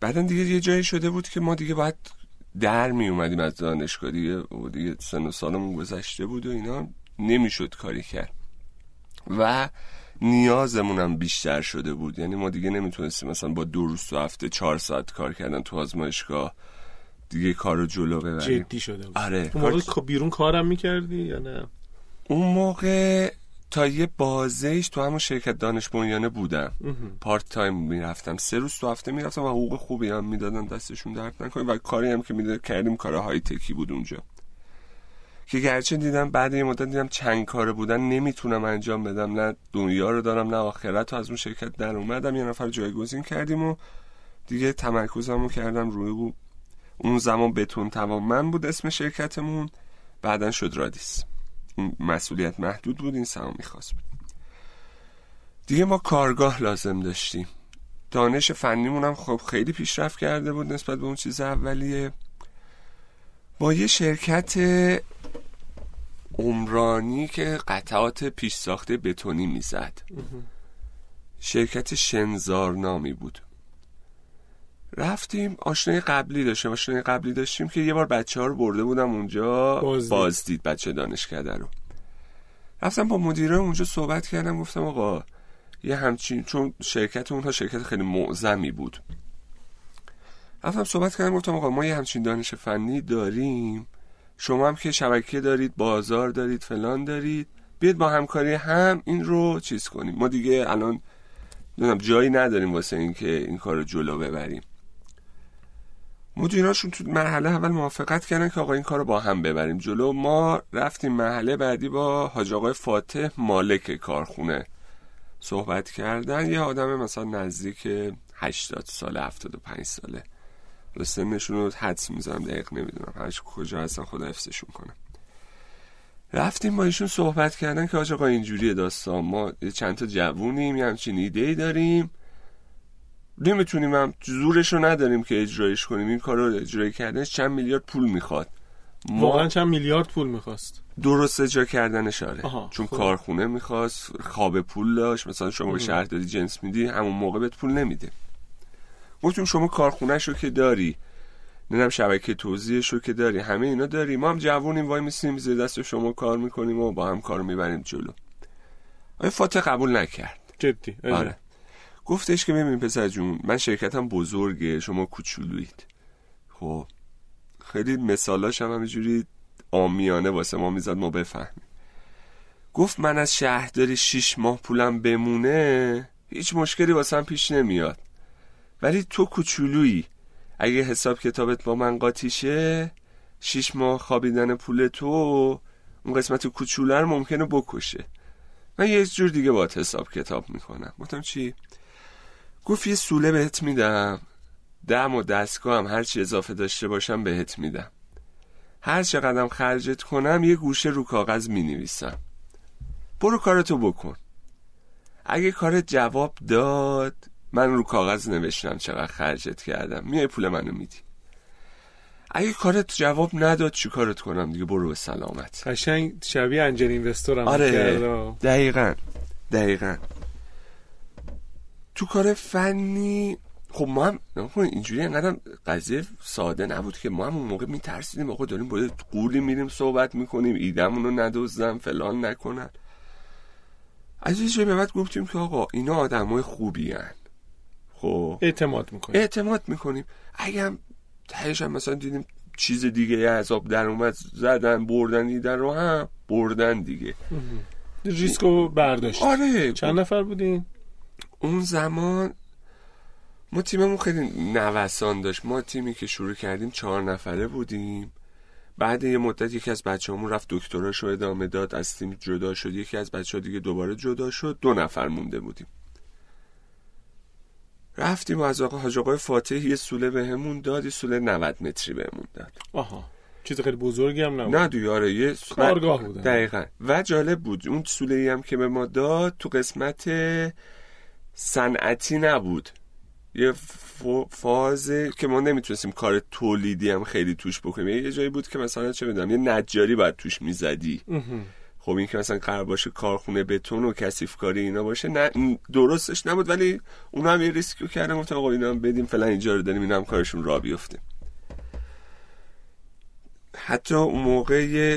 بعدا دیگه یه جایی شده بود که ما دیگه باید در می اومدیم از دانشگاه دیگه. و دیگه سن و سالمون گذشته بود و اینا. نمی‌شد کاری کرد. و نیازمون هم بیشتر شده بود. یعنی ما دیگه نمی‌تونستیم مثلا با دو روز تو هفته چهار ساعت کار کردن تو آزمایشگاه دیگه کار رو جلو ببریم. جدی شده بود. آره اون موقع کار- که بیرون کارم می‌کردی یا نه؟ اون موقع تا یه بازهش تو همون شرکت دانش بنیانه بودم. پارت تایم می‌رفتم. سه روز تو هفته می‌رفتم و حقوق خوبی هم می‌دادن دستشون درد نکنه. و کاری هم که می‌داد کردیم کار های تکی بود اونجا. که گرچه دیدم بعد یه مدت دیدم چند کاره بودن نمی‌تونم انجام بدم. نه دنیا رو دارم نه آخرت رو از اون شرکت در اومدم. یه نفر جایگزین کردیم و دیگه تمرکزمو کردم روی او- اون زمان بتون توانمند بود اسم شرکتمون بعدا شد رادیس. این مسئولیت محدود بود این سهام می‌خواست بود. دیگه ما کارگاه لازم داشتیم. دانش فنیمون هم خب خیلی پیشرفت کرده بود نسبت به اون چیز اولیه. با یه شرکت عمرانی که قطعات پیش ساخته بتونی می‌زد. شرکت شنزار نامی بود. رفتیم آشنای قبلی داشتیم آشنای قبلی داشتیم که یه بار بچه ها رو برده بودم اونجا بازدید. بازدید بچه دانشکده رو. رفتم با مدیره اونجا صحبت کردم گفتم آقا یه همچین چون شرکت اونها شرکت خیلی معظمی بود. رفتم صحبت کردم گفتم آقا ما یه همچین دانش فنی داریم. شما هم که شبکه دارید بازار دارید فلان دارید. بیاید با همکاری هم این رو چیز کنیم. ما دیگه الان جایی نداریم واسه اینکه این کار رو جلو ببریم. مدیراشون تو مرحله اول موافقت کردن که آقا این کار رو با هم ببریم. جلو ما رفتیم مرحله بعدی با حاج آقای فاتح مالک کارخونه صحبت کردن. یه آدم مثلا نزدیک 80 ساله 75 ساله. سنشون رو حدس می‌زنم دقیق نمی‌دونم. هرچ کجا هستن خدا حفظشون کنه. رفتیم با ایشون صحبت کردن که آقا اینجوری داستان. ما چند تا جوونیم یه همچین ایده ای داریم. نمی‌تونیم هم زورش رو نداریم که اجرایش کنیم. این کار رو اجرای کردنش چند میلیارد پول می‌خواد. ما واقعا چند میلیارد پول می‌خواست. درست اجرا کردنش آره. آها، چون خب. کارخونه می‌خواست خواب پول داشت. مثلا شما به شهرداری جنس میدی همون موقع بهت پول نمیده. گفتیم شما کارخونهش رو که داری. نمی‌دونم شبکه توزیعش رو که داری. همه اینا داری ما هم جوونیم وای میسیم زیر دست شما کار می‌کنیم و با هم کار می‌بریم جلو. آیا فاتح قبول نکرد؟ جدی. آره. گفتش که ببین پسر جون من شرکتم بزرگه شما کوچولویید. خب. خیلی مثالاش هم همینجوری آمیانه واسه ما می‌زد ما بفهمیم. گفت من از شهرداری شیش ماه پولم بمونه هیچ مشکلی واسه هم پیش نمیاد. ولی تو کوچولویی. اگه حساب کتابت با من قاطیشه شیش ماه خوابیدن پول تو اون قسمت کوچوله رو ممکنه بکشه. من یه جور دیگه باید حساب کتاب می‌کنم. گفتم چی؟ گفت یه سوله بهت میدم. دم و دستگاه هم هرچی اضافه داشته باشم بهت میدم. هر چقدرم خرجت کنم یه گوشه رو کاغذ می‌نویسم. برو کارتو بکن. اگه کارت جواب داد من رو کاغذ نوشتم چقدر خرجت کردم. میای پول منو میدی. اگه کارت جواب نداد چی کارت کنم دیگه؟ برو به سلامت. قشنگ شبیه انجل اینوستور هم آره کرده. دقیقا دقیقا. تو کار فنی خب ما هم اینجوری انقدر قضیه ساده نبود که ما هم اون موقع میترسیدیم. آقا داریم با یه قولی میریم صحبت می‌کنیم ایدمون رو فلان نکنن. از یه به بعد گفتیم که آقا اینا آدمای خوبی هن. خب اعتماد می‌کنه اعتماد می‌کنیم. اگه هم تهش هم مثلا دیدیم چیز دیگه عذاب در اومد زدن بردن ایدن رو هم بردن دیگه. ریسکو برداشت آره. چند نفر بودین؟ اون زمان ما تیممون خیلی نوسان داشت. ما تیمی که شروع کردیم چهار نفره بودیم. بعد یه مدت یکی از بچه همون رفت دکتراش رو ادامه داد از تیم جدا شد. یکی از بچه ها دیگه دوباره جدا شد. دو نفر مونده بودیم. رفتیم و از آقا حاج آقای فاتح یه سوله بهمون داد یه سوله 90 متری بهمون داد. آها. چیز خیلی بزرگی هم نبود. نه دیاره یه کارگاه بوده. دقیقا. و جالب بود اون سوله ای هم که به ما داد تو قسمت صنعتی نبود. یه فاز که ما نمی‌تونستیم کار تولیدی هم خیلی توش بکنیم. یه جایی بود که مثلا چه می‌دونم یه نجاری باید توش می‌زدی. خب این که مثلا قرار باشه کارخونه بتون و کثیف کاری اینا باشه نه درستش نبود ولی اونا هم یه ریسکی رو کردن. گفتم آقا اینا هم بدیم فلان اینجا رو داریم اینا هم کارشون راه بیفته. حتی اون موقع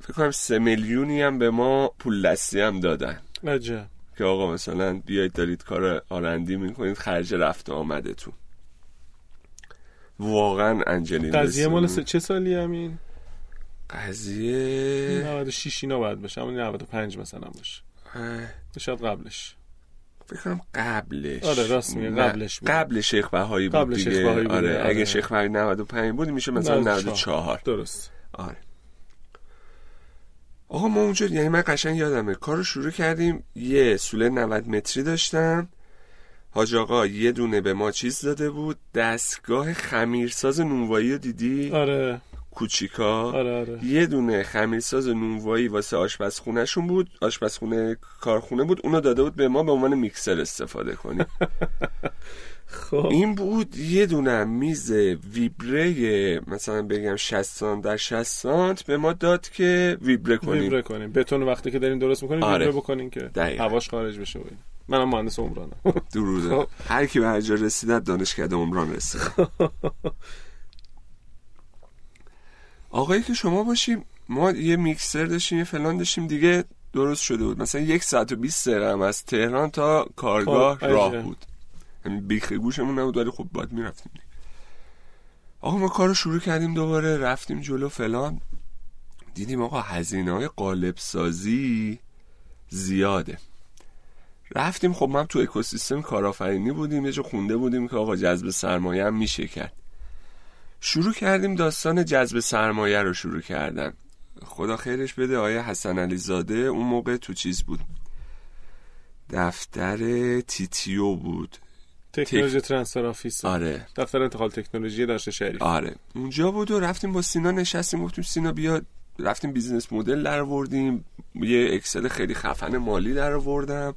فکر کنم سه میلیونی هم به ما پول دستی هم دادن. عجب. که آقا مثلا بیاید دارید کار R&D می‌کنید خرج رفت آمدتون. واقعا angel این قضیه مال چه سالی همین قضیه 96 اینا باید باشه همون 95 مثلا باشه. شاید قبلش. فکر کنم قبلش. آره، راست میگه، قبلش بود. قبل شیخ بهایی بود قبل شیخ دیگه. بهایی بوده، آره. آره. اگه شیخ بهایی 95 بود میشه مثلا 94 درست. آره. آقا ما اونجا یعنی من قشنگ یادمه کار رو شروع کردیم یه سوله 90 متری داشتم. حاج آقا یه دونه به ما چیز داده بود دستگاه خمیرساز نونوایی رو دیدی؟ آره. کوچیکا آره آره. یه دونه خمیرساز نونوایی واسه آشپزخونهشون بود آشپزخونه کارخونه بود اونو داده بود به ما به عنوان میکسر استفاده کنیم خب این بود یه دونه میز ویبره مثلا بگم 60 سانت در 60 سانت به ما داد که ویبره کنیم ویبره کنیم بتون وقتی که دارین درست می‌کنین آره. ویبره بکنین که دقیقاً. هواش خارج بشه و. منم مهندس عمرانم دروده خب. هر کی به هر جا رسیدت دانشکده عمران رسید آقایی که شما باشیم ما یه میکسر داشتیم یه فلان داشتیم دیگه درست شده بود. مثلا یک ساعت و بیست دقیقه هم از تهران تا کارگاه خب، راه. بود. همین بیخ گوشمون نبود ولی خب باید می‌رفتیم. آقا ما کارو شروع کردیم دوباره رفتیم جلو فلان. دیدیم آقا هزینه های قالب سازی زیاده. رفتیم خب ما هم تو اکوسیستم کارآفرینی بودیم یه جا خونده بودیم که آقا جذب سرمایه هم میشه کرد. شروع کردیم داستان جذب سرمایه رو شروع کردن. خدا خیرش بده آیه حسن علی زاده اون موقع تو چیز بود؟ دفتر TTO بود. technology transfer office. آره. دفتر انتقال تکنولوژی داشته شریف. آره. اونجا بود و رفتیم با سینا نشستیم گفتیم سینا بیا رفتیم business model در آوردیم. یه اکسل خیلی خفن مالی در آوردم.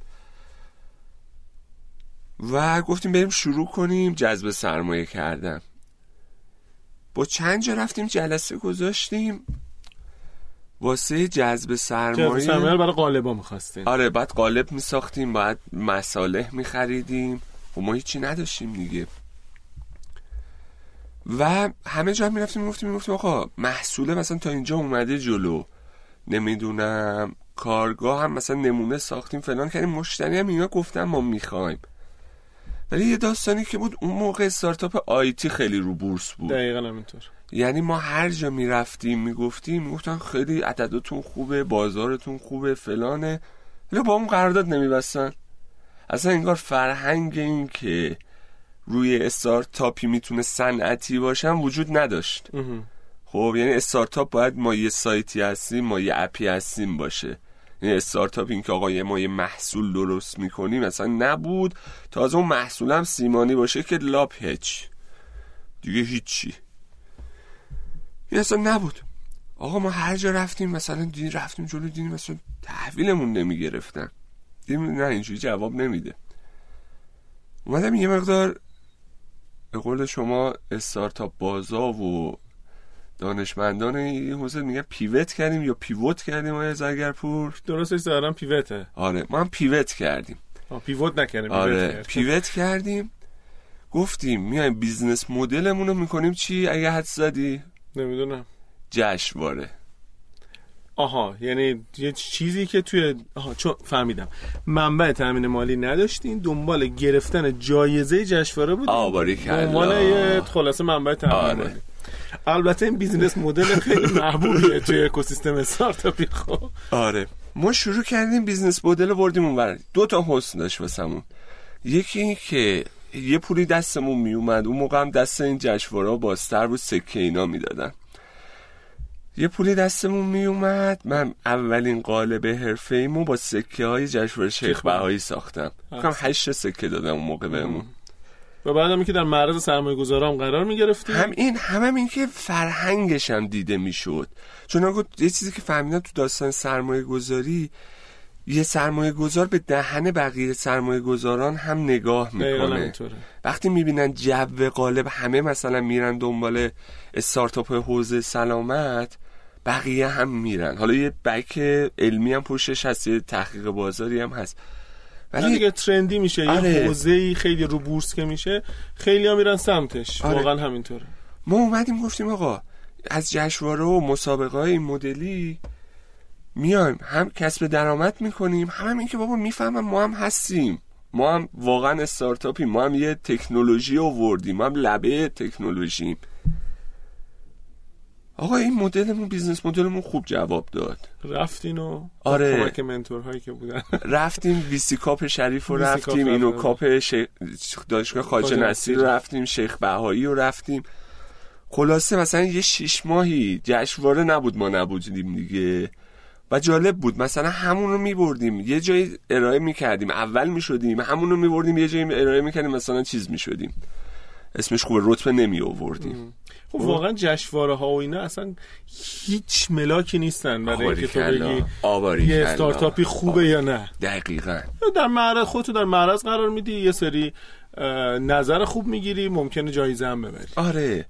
و گفتیم بریم شروع کنیم جذب سرمایه کردن. با چند جا رفتیم جلسه گذاشتیم. واسه جذب جذب سرمایه سرمایه رو برای قالبا می‌خواستین آره بعد قالب می ساختیم بعد مصالح می خریدیم و ما هیچی نداشتیم دیگه. و همه جا می رفتیم می گفتیم می گفتیم آقا محصوله مثلا تا اینجا اومده جلو. نمی‌دونم کارگاه هم مثلا نمونه ساختیم فلان. کردیم مشتری هم اینا گفتن ما می‌خوایم. ولی یه داستانی که بود اون موقع استارتاپ آیتی خیلی رو بورس بود. دقیقا همینطور. یعنی ما هر جا می‌رفتیم می‌گفتیم می‌گفتن خیلی عددتون خوبه بازارتون خوبه فلانه. ولی با اون قرارداد نمیبستن. اصلا انگار فرهنگ این که روی استارتاپی می‌تونه صنعتی باشن وجود نداشت. خب یعنی استارتاپ باید ما یه سایتی هستیم ما یه اپی هستیم باشه. استارتاپ این که آقا ما یه محصول درست می‌کنیم اصلا نبود. تازه اون محصول هم سیمانی باشه که لاپ هچ دیگه هیچی. این اصلا نبود. آقا ما هر جا رفتیم مثلا دیدیم رفتیم جلو دیدیم مثلا تحویلمون نمی‌گرفتن. دیدیم نه اینجوری جواب نمیده. اومدم یه مقدار به قول شما استارتاپ بازا و دانشمندان این حوزه میگن پیوت کردیم یا پیوت کردیم آیا زرگرپور؟ درستش ظاهرا پیوته. آره ما هم پیوت کردیم. pivot نکردیم pivot آره کردیم. pivot کردیم. گفتیم میایم business model مون رو می‌کنیم. چی؟ اگه حدس زدی؟ نمی‌دونم. جشنواره. آها یعنی یه چیزی که توی آها چون فهمیدم. منبع تامین مالی نداشتین؟ دنبال گرفتن جایزه جشنواره بود آباری کلا یه خلاصه منبع تامین آره. مالی. البته این business model خیلی محبوبیه توی اکوسیستم استارتاپی خب آره. ما شروع کردیم business model رو بردیم اونور. دو تا حسن داشت واسمون. یکی این که یه پولی دستمون میومد. اون موقع هم دست این جشنواره بازتر بود سکه اینا می‌دادن. یه پولی دستمون میومد. من اولین قالب حرفه ایمو با سکه های جشنواره شیخ بهایی ساختم. فکر کنم هشت سکه دادن اون موقع بهمون. و بعدم که در معرض سرمایه گذارا هم قرار می‌گرفتیم هم این هم, هم این که فرهنگش هم دیده می‌شد. چون یه چیزی که فهمیدم تو داستان سرمایه گذاری یه سرمایه گذار به دهن بقیه سرمایه گذاران هم نگاه می‌کنه. وقتی می‌بینن جو غالب همه مثلا میرن دنبال استارتاپ حوزه سلامت بقیه هم میرن. حالا یه بک علمی هم پشتش هست یه تحقیق بازاری هم هست. ولی دیگه ترندی میشه. آره. یه حوزه‌ای خیلی رو بورس که میشه خیلی ها میرن سمتش. آره. واقعا همینطوره. ما اومدیم گفتیم آقا از جشنواره و مسابقه های مدلی میایم. هم کسب درآمد می‌کنیم هم, هم این که بابا می‌فهمم ما هم هستیم. ما هم واقعا استارتاپیم. ما هم یه تکنولوژی آوردیم. ما هم لبه تکنولوژیم. آقا این مدلمون business model مون خوب جواب داد رفتین و آره. کمک منتورهایی که بودن رفتیم VC Cup شریف رو رفتیم اینو. کاپ ش... دانشگاه خواجه نصیر نصیر. رفتیم شیخ بهایی رو رفتیم خلاصه مثلا یه شیش ماهی جشنواره نبود ما نبودیم دیگه و جالب بود مثلا همون رو میبردیم یه جایی ارائه می‌کردیم اول می‌شدیم همون رو میبردیم یه جایی ارائه می‌کردیم مثلا چیز می‌شدیم اسمش خوبه رتبه نمی آوردیم. خب واقعا جشنواره ها و اینا اصلا هیچ ملاکی نیستن برای اینکه تو بگی آباری یه استارتاپی خوبه یا نه. دقیقا. در معرض خودتو در معرض قرار میدی یه سری نظر خوب می‌گیری ممکنه جایزه هم ببری. آره.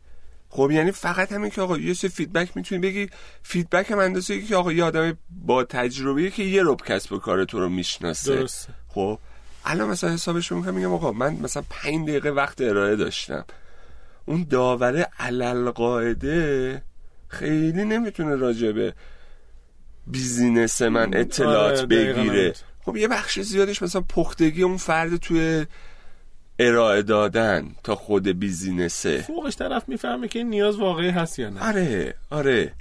خب یعنی فقط همین که آقا یه سری feedback می‌تونی بگی. feedback هم اندازه که آقا یه آدم با تجربه که یه ربع کسب و کار تو رو می‌شناسه. درسته. خب الان مثلا حسابش رو می‌کنم میگم آقا من مثلا پنج دقیقه وقت ارائه داشتم. اون داوره علی‌القاعده خیلی نمی‌تونه راجع به بیزینس من اطلاعات آره، بگیره. خب یه بخش زیادش مثلا پختگی اون فرد توی ارائه دادن تا خود بیزینسه. فوقش طرف می‌فهمه که این نیاز واقعی هست یا نه. آره آره.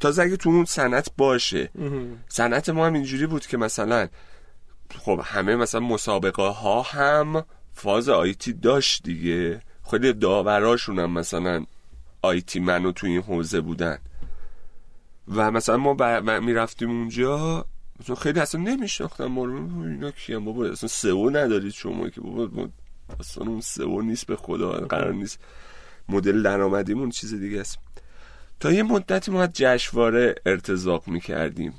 تازه اگه تو اون صنعت باشه. صنعت ما هم اینجوری بود که مثلا خب همه مثلا مسابقه ها هم فاز آیتی داشت دیگه. خیلی داوراشون هم مثلا آیتی منو تو این حوزه بودن. و مثلا ما. می‌رفتیم اونجا. مثلا خیلی اصلا نمیشناختم ما اینا کیم بابا؟ اصلا سئو ندارید شما که بابا؟ اصلا اون سئو نیست به خدا قرار نیست. مدل درآمدیمون چیز دیگه است. تا یه مدتی ما جشنواره ارتزاق می‌کردیم.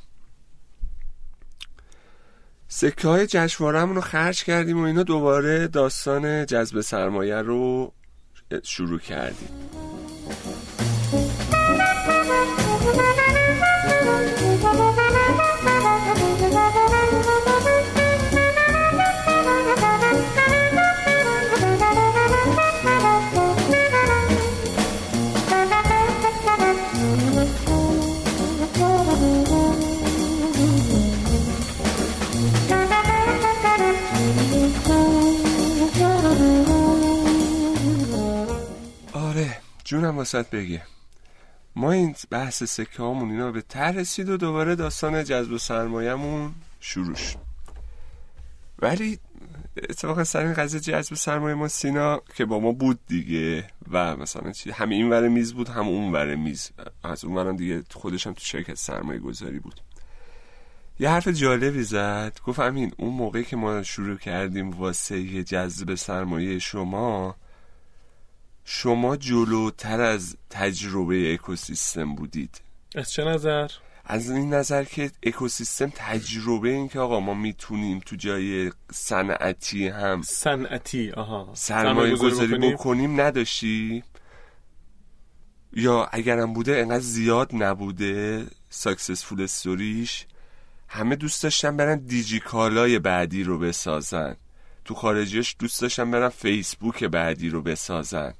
سکه های جشنواره رو خرج کردیم و اینا دوباره داستان جذب سرمایه رو شروع کردیم. جونم واسط بگه. ما این بحث سکه هامون اینا به ته رسید و دوباره داستان جذب و سرمایهمون شروع شد. ولی اتفاقا سر این قضیه جذب سرمایه ما سینا که با ما بود دیگه و مثلا چی هم این ور میز بود هم اون ور میز. از اون ورم دیگه هم تو شرکت سرمایه گذاری بود. یه حرف جالبی زد. گفت همین اون موقعی که ما شروع کردیم واسه جذب سرمایه شما شما جلوتر از تجربه اکوسیستم بودید. از چه نظر؟ از این نظر که اکوسیستم تجربه این که آقا ما می‌تونیم تو جای صنعتی هم صنعتی آها. سرمایه گذاری بکنیم؟ نداشتی یا اگرم بوده انقدر زیاد نبوده ساکسسفول استوریش همه دوست داشتن برن دیجیکالای بعدی رو بسازن. تو خارجیش دوست داشتن برن فیسبوک بعدی رو بسازن.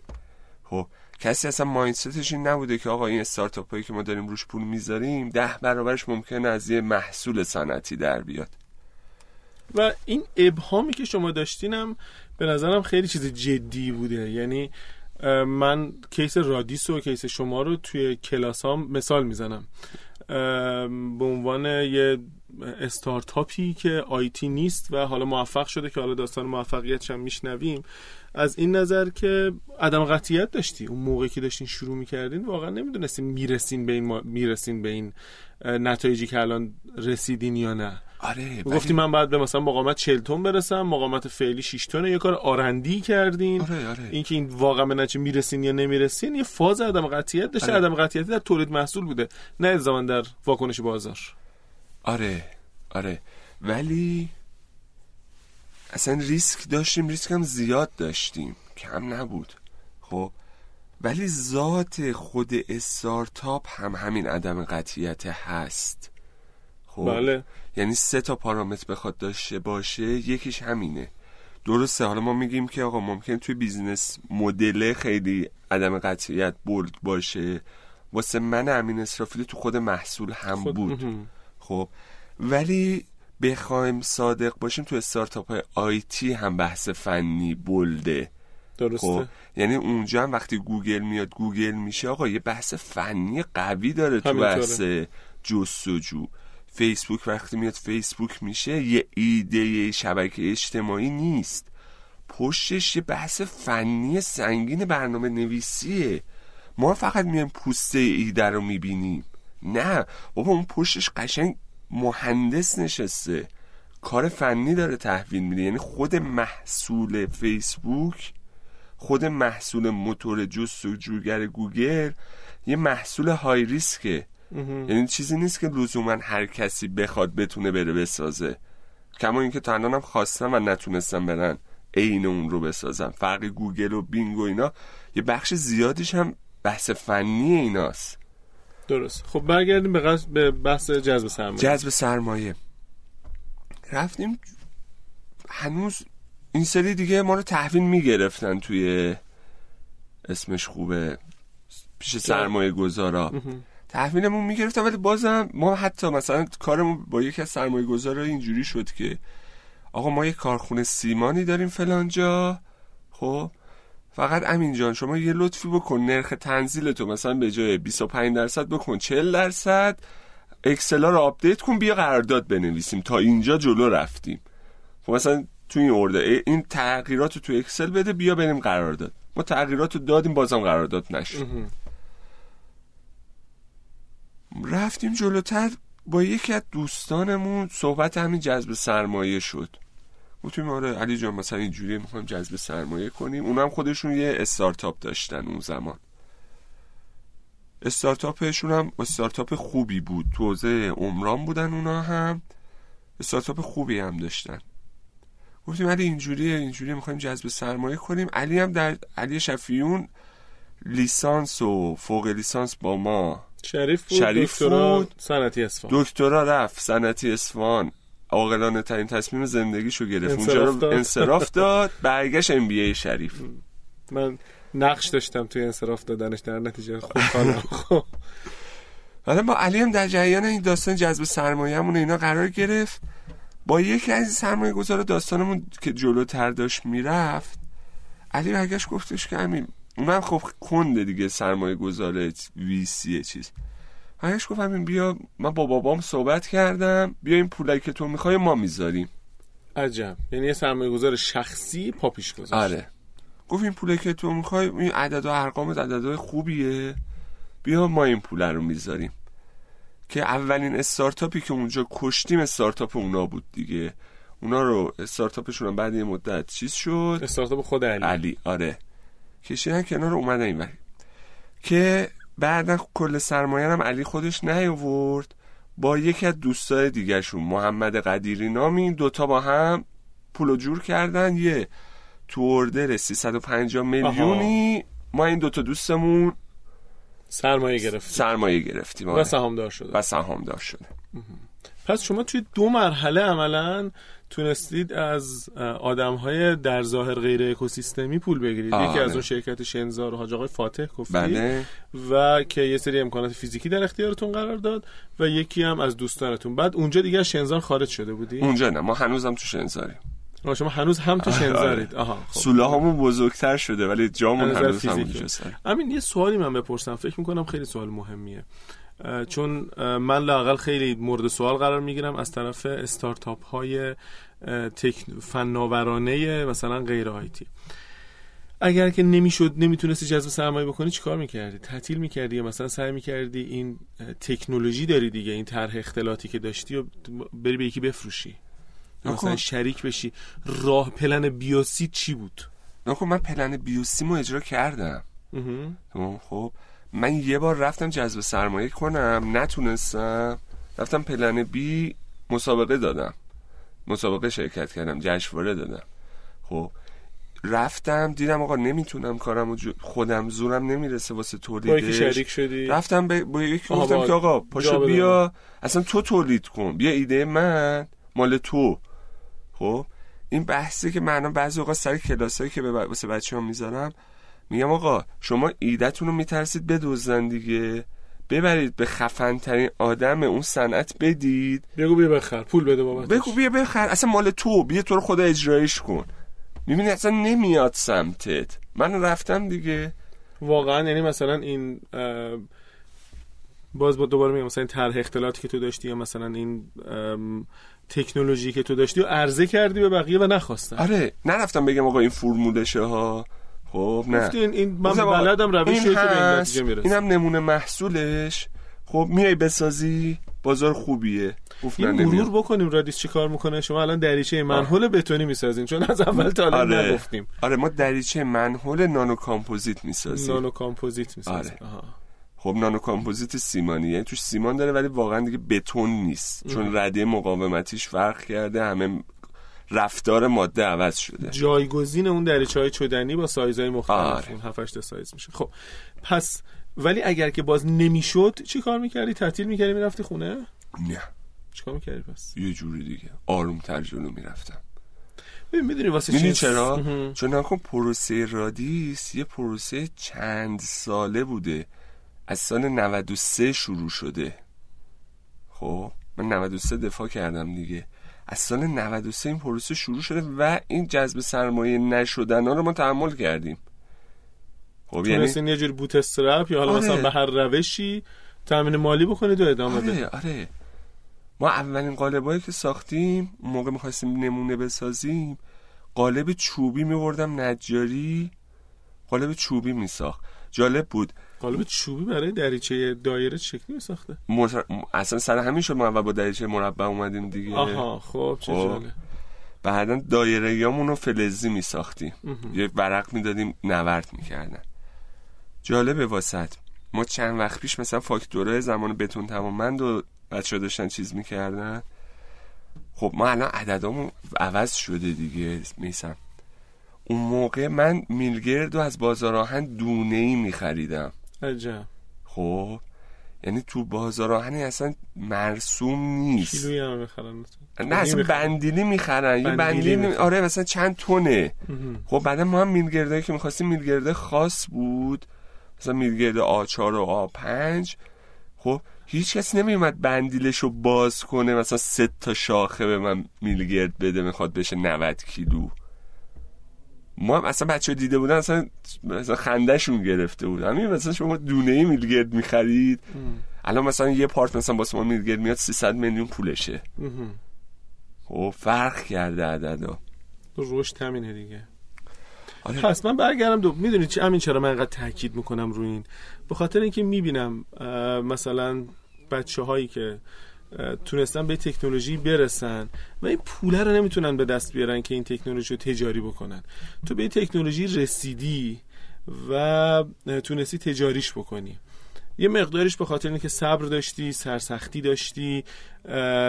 خب کسی اصلا mindset ش این نبوده که آقا این استارتاپ هایی که ما داریم روش پول می‌ذاریم ده برابرش ممکنه از یه محصول صنعتی در بیاد. و این ابهامی که شما داشتین هم به نظرم خیلی چیز جدی بوده. یعنی من case رادیس و case شما رو توی کلاس ها مثال می‌زنم. به عنوان یه استارتاپی که آیتی نیست و حالا موفق شده که حالا داستان موفقیتش هم میشنویم از این نظر که عدم قطعیت داشتی. اون موقعی که داشتین شروع می‌کردین واقعا نمی‌دونستین می‌رسین به این می‌رسین به این نتایجی که الان رسیدین یا نه. آره گفتی من بعد به مثلا مقامت 40 تن برسم مقامت فعلی 6 تن یه کار آرندی کردین. آره آره. اینکه این واقعا به نتیجه می‌رسین یا نمی‌رسین یه فاز عدم قطعیت داشته. آره. عدم قطعیتی در تولید محصول بوده نه الزاما در واکنش بازار. آره آره. ولی اصلا ریسک داشتیم ریسک هم زیاد داشتیم. کم نبود. خب ولی ذات خود استارتاپ هم همین عدم قطعیت هست. خب بله. یعنی سه تا پارامتر بخواد داشته باشه یکیش همینه. درسته حالا ما میگیم که آقا ممکنه توی business model خیلی عدم قطعیت bold باشه. واسه من امین اسرافیلی تو خود محصول هم بود. خب ولی بخوایم صادق باشیم تو استارتاپ های IT هم بحث فنی bold ه. درسته. خب یعنی اونجا هم وقتی گوگل میاد گوگل میشه. آقا یه بحث فنی قوی داره تو بحث جستجو. فیسبوک وقتی میاد فیسبوک میشه یه ایده شبکه اجتماعی نیست. پشتش یه بحث فنی سنگین برنامه نویسیه ما فقط میایم پوسته ایده رو می‌بینیم. نه بابا اون پشتش قشنگ مهندس نشسته. کار فنی داره تحویل میده. یعنی خود محصول فیسبوک خود محصول موتور جستجوگر گوگل یه محصول های ریسکه. یعنی چیزی نیست که لزوما هر کسی بخواد بتونه بره بسازه. کما اینکه تا الانم خواستم و نتونستم برن عین اون رو بسازم. فرق گوگل و بینگ و اینا یه بخش زیادیش هم بحث فنی ایناست. درست. خب برگردیم به, به بحث جذب سرمایه. جذب سرمایه. رفتیم هنوز این سری دیگه ما رو تحویل می‌گرفتن توی اسمش خوبه. پیش سرمایه گذارا تحویلمون می‌گرفتن ولی بازم ما حتی مثلا کارمون با یکی از سرمایه گذارا اینجوری شد که آقا ما یه کارخونه سیمانی داریم فلانجا خب؟ فقط امین جان شما یه لطفی بکن نرخ تنزیل تو مثلا به جای 25 درصد بکن 40 درصد اکسلا رو آپدیت کن بیا قرارداد بنویسیم. تا اینجا جلو رفتیم. خب مثلا تو این ارده این تغییرات رو تو اکسل بده بیا بریم قرارداد. ما تغییرات رو دادیم بازم قرارداد نشد رفتیم جلوتر با یکی از دوستانمون صحبت همین جذب سرمایه شد. گفتیم آره علی جان مثلا اینجوری می‌خوایم جذب سرمایه کنیم. اونم خودشون یه استارتاپ داشتن اون زمان. استارتاپشون هم استارتاپ خوبی بود. تو حوزه عمران بودن اونا هم استارتاپ خوبی هم داشتن. گفتیم علی اینجوریه اینجوری می‌خوایم جذب سرمایه کنیم. علی هم در علی شفیون لیسانس و فوق لیسانس با ما. شریف بود شریف دکترا بود. صنعتی اصفهان. دکترا رفت صنعتی اصفهان. عاقلانه ترین تصمیم زندگیشو گرفت. اونجا رو انصراف داد. برگشت ام بی ای شریف. من نقش داشتم توی انصراف دادنش در نتیجه خوب خب حالا با علی هم در جریان این داستان جذب سرمایه‌مون اینا قرار گرفت. با یکی از سرمایه گذار داستانمون که جلوتر داشت می‌رفت علی برگشت گفتش که همین اونم خب کنده دیگه سرمایه گذاره ویسیه چیز. برگشت گفت همین بیا من با بابام صحبت کردم بیا این پولایی که تو می‌خوای ما می‌ذاریم. عجب. یعنی یه سرمایه گذار شخصی پاپیش گذاشت. آره. گفت این پولی که تو می‌خوای این عدد و ارقام عدد خوبیه. بیا ما این پول رو می‌ذاریم. که اولین استارتاپی که اونجا کشتیم استارتاپ اونا بود دیگه. اونا رو استارتاپشون بعد یه مدت چیز شد؟ استارتاپ خود علی. علی آره. کشیدن کنار اومدن این که بعدا کل سرمایه هم علی خودش نیاورد. با یکی از دوستای دیگهشون محمد قدیری نامی دوتا با هم پول جور کردن. یه تو اردر 350 میلیونی. ما این دوتا دوستمون سرمایه گرفتیم. سرمایه گرفتیم و آره. سهامدار شده. و سهامدار شده. پس شما توی دو مرحله عملا تونستید از آدم های در ظاهر غیر اکوسیستمی پول بگیرید. یکی از اون شرکت شنزار و حاج آقای فاتح گفتید بله. و که یه سری امکانات فیزیکی در اختیارتون قرار داد و یکی هم از دوستانتون. بعد اونجا دیگه شنزار خارج شده بودی؟ اونجا نه ما هنوزم تو شنزاریم. شما هنوز هم تو شنزارید. آها خب. سوله همون بزرگتر شده ولی جامون هنوز هم همین یه سوالی من بپرسم. فکر می‌کنم خیلی سوال مهمیه. چون من لاقل خیلی مورد سوال قرار می‌گیرم از طرف استارتاپ های فناورانه مثلا غیر آیتی اگر که نمی‌شد نمی‌تونستی جذب سرمایه بکنی چیکار می‌کردی؟ تعطیل می‌کردی یا مثلا سعی می‌کردی این تکنولوژی داری دیگه این طرح اختلاطی که داشتی و بری به یکی بفروشی؟ مثلا شریک بشی. راه پلن بیوسی چی بود؟ نکن من پلن بیوسیمو اجرا کردم. خب. من یه بار رفتم جذب سرمایه کنم نتونستم. رفتم پلن بی مسابقه دادم. مسابقه شرکت کردم جشنواره دادم. خب رفتم دیدم آقا نمی‌تونم کارم خودم زورم نمی‌رسه واسه تولیدش. شریک شدی. رفتم به با یکی گفتم که آقا پاشو بیا. اصلا تو تولید کن. بیا ایده من مال تو. خب این بحثی که من بعضی اوقات سر کلاسایی که واسه بچه‌ها می‌ذارم میگم آقا شما ایدهتون رو میترسید بدوزن دیگه. ببرید به خفن ترین آدم اون صنعت بدید. بگو بیا بخر پول بده بابا بگو بیا بخر. اصلا مال تو بیا تو رو خدا اجرایش کن. می‌بینی اصلا نمیاد سمتت. من رفتم دیگه. واقعا یعنی مثلا این باز با دوباره میگم مثلا این طرح اختلاطی که تو داشتی یا مثلا این تکنولوژی که تو داشتی و عرضه کردی به بقیه و نخواستن. آره نرفتم بگم آقا این فرمولشه ها. خب نه. این, این من بلدم روشی که به این اینم نمونه محصولش. خب میای بسازی بازار خوبیه. یه مرور بکنیم رادیس چی کار می‌کنه؟ شما الان دریچه منهول بتنی می‌سازین چون از اول تا الان آره. نگفتیم. آره ما دریچه منهول نانو کامپوزیت می‌سازیم. نانو کامپوزیت می‌سازیم. آره. خب نانو کامپوزیت سیمانی یعنی توش سیمان داره ولی واقعا دیگه بتون نیست. چون رده مقاومتیش فرق کرده همه رفتار ماده عوض شده. جایگزین اون دریچه های چدنی با سایزهای مختلف. آره. اون 7 8 سایز میشه. خب پس ولی اگر که باز نمی‌شد چی کار می‌کردی؟ تعطیل می‌کردی می‌رفتی خونه؟ نه. چی کار می‌کردی پس؟ یه جوری دیگه. آروم تر جلو می‌رفتم. ببین می‌دونی واسه چی چرا؟ مهم. چون نکن پروسه رادیس یه پروسه چند ساله بوده. از سال 93 شروع شده. خب من 93 دفاع کردم دیگه. از سال 93 این پروسه شروع شده و این جذب سرمایه نشدن ها رو ما تحمل کردیم. خب یعنی یه جوری بوت استرپ یا حالا آره. مثلا به هر روشی تامین مالی بکنید و ادامه آره آره. ما اولین قالبایی که ساختیم موقع می‌خواستیم نمونه بسازیم قالب چوبی میوردم نجاری قالب چوبی میساخت. جالب بود. قالب چوبی برای دریچه دایره شکلی میساخته. مر... اصلا سر همین شد ما اول با دریچه مربع اومدیم دیگه. آها خب چه خب. جاله بعدا دایره رو فلزی میساختیم. یه ورق می‌دادیم نورد می‌کردن. جالبه واسط. ما چند وقت پیش مثلا فاکتورهای زمان بتون تمامند و بچه داشتن چیز می‌کردن. خب ما الان عددامون عوض شده دیگه میسم اون موقع من میلگرد رو از بازار آهن دونه ای میخریدم. عجب. خب یعنی تو بازار آهن اصلا مرسوم نیست. کیلویی هم می‌خرن. نه اصلا بندیلی می‌خرن. یه بندیلی بندیلی. آره مثلا چند تونه خب بعدا ما هم میلگردهایی که می‌خواستیم میلگرده خاص بود. مثلا میلگرد آ4 و آ5 خب هیچ کسی نمیومد بندیلش رو باز کنه مثلا سه تا شاخه به من میلگرد بده می‌خواد بشه 90 کیلو. ما هم اصلا بچه دیده بودن اصلا مثلا خندهشون گرفته بود. همین مثلا شما دونه میلگرد می‌خرید. الان مثلا یه پارت مثلا با ما میلگرد میاد 300 میلیون پولشه. خب فرق کرده عددا. رشد همینه دیگه. آره. پس من برگردم دو می‌دونی چی همین چرا من انقدر تاکید می‌کنم روی این؟ به خاطر اینکه می‌بینم مثلا بچه هایی که تونستن به تکنولوژی برسن و این پوله رو نمی‌تونن به دست بیارن که این تکنولوژی رو تجاری بکنن. تو به تکنولوژی رسیدی و تونستی تجاریش بکنی. یه مقدارش به خاطر اینکه صبر داشتی سرسختی داشتی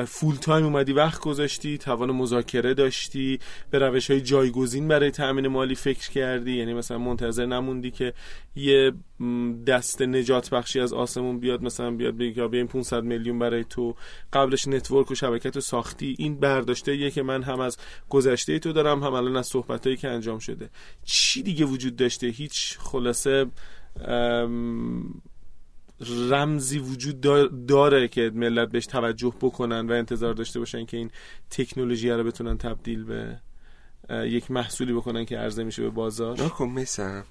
فول تایم اومدی وقت گذاشتی توان مذاکره داشتی به روش های جایگزین برای تأمین مالی فکر کردی. یعنی مثلا منتظر نموندی که یه دست نجات بخشی از آسمون بیاد مثلا بیاد بگه که بیایم 500 میلیون برای تو قبلش نتورک و شبکت رو ساختی. این برداشته یه که من هم از گذشته تو دارم هم الان از صحبتایی که انجام شده. چی دیگه وجود داشته؟ هیچ خلاصه رمزی وجود دا- داره که ملت بهش توجه بکنن و انتظار داشته باشن که این تکنولوژی رو بتونن تبدیل به یک محصولی بکنن که عرضه میشه به بازار. نکن میسم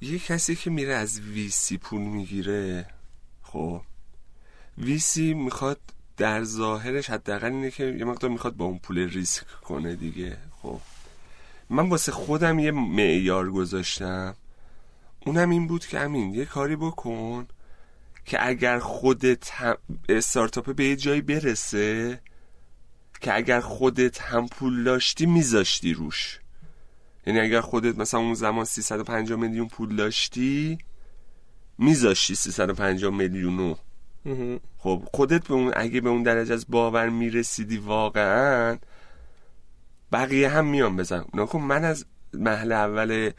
یه کسی که میره از ویسی پول می‌گیره خب ویسی می‌خواد در ظاهرش حداقل اینه که یه مقدار می‌خواد با اون پول ریسک کنه دیگه خب. من واسه خودم یه معیار گذاشتم. اونم این بود که امین یه کاری بکن که اگر خودت هم استارتاپ به یه جایی برسه که اگر خودت هم پول داشتی میذاشتی روش یعنی اگر خودت مثلا اون زمان 350 میلیون پول داشتی میذاشتی 350 میلیونو. خب خودت به اون اگه به اون درجه از باور می‌رسیدی واقعا بقیه هم میان بزن نکن من از محل اول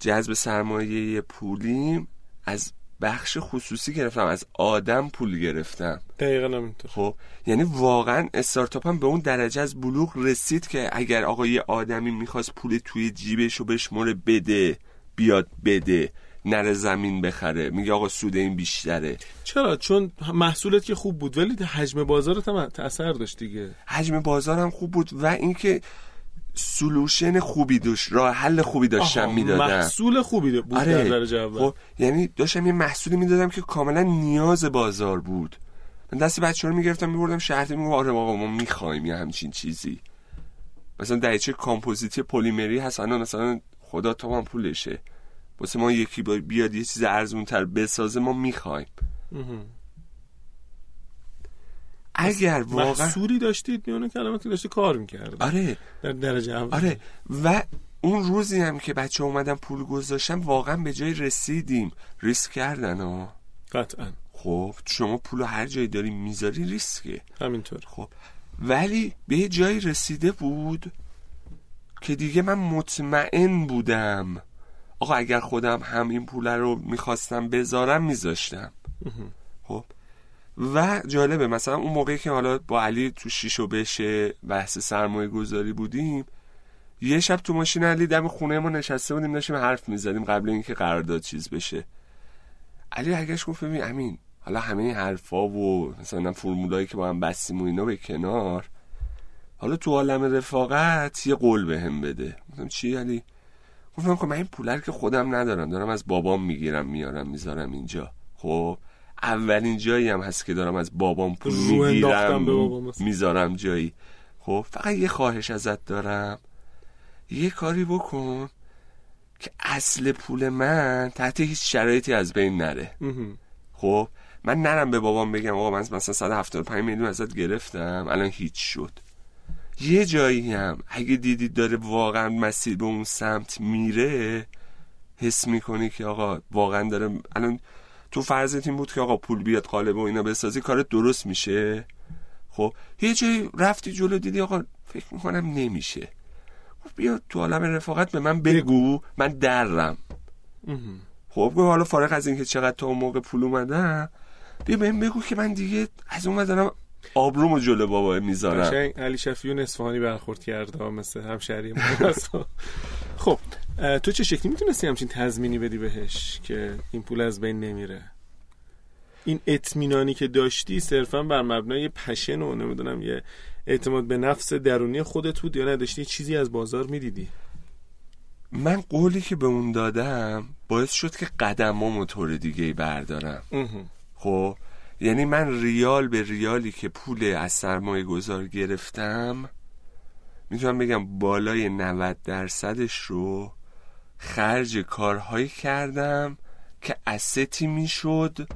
جذب سرمایه پولیم از بخش خصوصی گرفتم از آدم پول گرفتم. دقیقا همینطور. خب یعنی واقعا استارتاپ هم به اون درجه از بلوغ رسید که اگر آقا یه آدمی می‌خواست پول توی جیبش رو بشمره بده بیاد بده نره زمین بخره. میگه آقا سود این بیشتره. چرا؟ چون محصولت که خوب بود ولی حجم بازارت هم تاثیر داشت دیگه. حجم بازار هم خوب بود و اینکه سلوشن خوبی داشت راه حل خوبی داشتم می‌دادم محصول خوبی بود در درجه اول. خب یعنی داشتم یه محصولی می‌دادم که کاملا نیاز بازار بود. من دست بچه رو می‌گرفتم میبردم شهر میگم آره آقا ما می‌خوایم یه همچین چیزی. مثلا دریچه کامپوزیتی پلیمری هست الان مثلا خدا تا من پولشه. واسه ما یکی بیاد یه چیز ارزون تر بسازه ما می‌خوایم. اگر واقعا محصولی داشتید میونه کلماتی داشتی کار می‌کرد آره. در درجه اول. آره. و اون روزی هم که بچه اومدن پول گذاشتن واقعا به جای رسیدیم. ریسک کردن ها قطعا. خب شما پول هر جایی داری می‌ذاری ریسکه. همینطور. خب. ولی به یه جایی رسیده بود که دیگه من مطمئن بودم. آقا اگر خودم هم این پول رو می‌خواستم بذارم میذاشتم. خب. و جالبه مثلا اون موقعی که حالا با علی تو شیش و بشه بحث سرمایه گذاری بودیم یه شب تو ماشین علی دم خونه ما نشسته بودیم داشتیم حرف می‌زدیم قبل اینکه قرارداد چیز بشه. علی اگرش گفت ببین امین حالا همه این حرفا و مثلا فرمولایی که با هم بستیم و اینا به کنار حالا تو عالم رفاقت یه قول به هم بده. گفتم چی علی؟ گفتم که من این پولر که خودم ندارم دارم از بابام می‌گیرم میارم می‌ذارم اینجا. خب؟ اولین جایی هم هست که دارم از بابام پول می‌گیرم بابام. می‌ذارم جایی خب فقط یه خواهش ازت دارم یه کاری بکن که اصل پول من تحت هیچ شرایطی از بین نره. خب من نرم به بابام بگم آقا من مثلا 175 میلیون ازت گرفتم الان هیچ شد یه جایی هم اگه دیدید داره واقعا مسیر به اون سمت میره حس می‌کنی که آقا واقعا داره الان تو فرضت این بود که آقا پول بیاد قالب و اینا بسازی کارت درست میشه؟ خب یه جایی رفتی جلو دیدی آقا فکر می‌کنم نمیشه. بیا تو عالم رفاقت به من بگو من درم. خب گفت حالا فارغ از اینکه چقدر تا اون موقع پول اومدم بیا بهم بگو که من دیگه از اون دارم آبرومو جلو بابا می‌ذارم. علی شفیون اصفهانی برخورد کرده مثل همشهری ما. تو چه شکلی می‌تونستی همچین تضمینی بدی بهش که این پول از بین نمیره؟ این اطمینانی که داشتی صرفا بر مبنای پشن و نمی‌دونم یه اعتماد به نفس درونی خودت بود یا نداشتی چیزی از بازار می‌دیدی؟ من قولی که به اون دادم باعث شد که قدمامو طور دیگه ای بردارم. خب؟ یعنی من ریال به ریالی که پول از سرمایه گذار گرفتم می‌تونم بگم بالای 90 درصدش رو خرج کارهایی کردم که استی می‌شد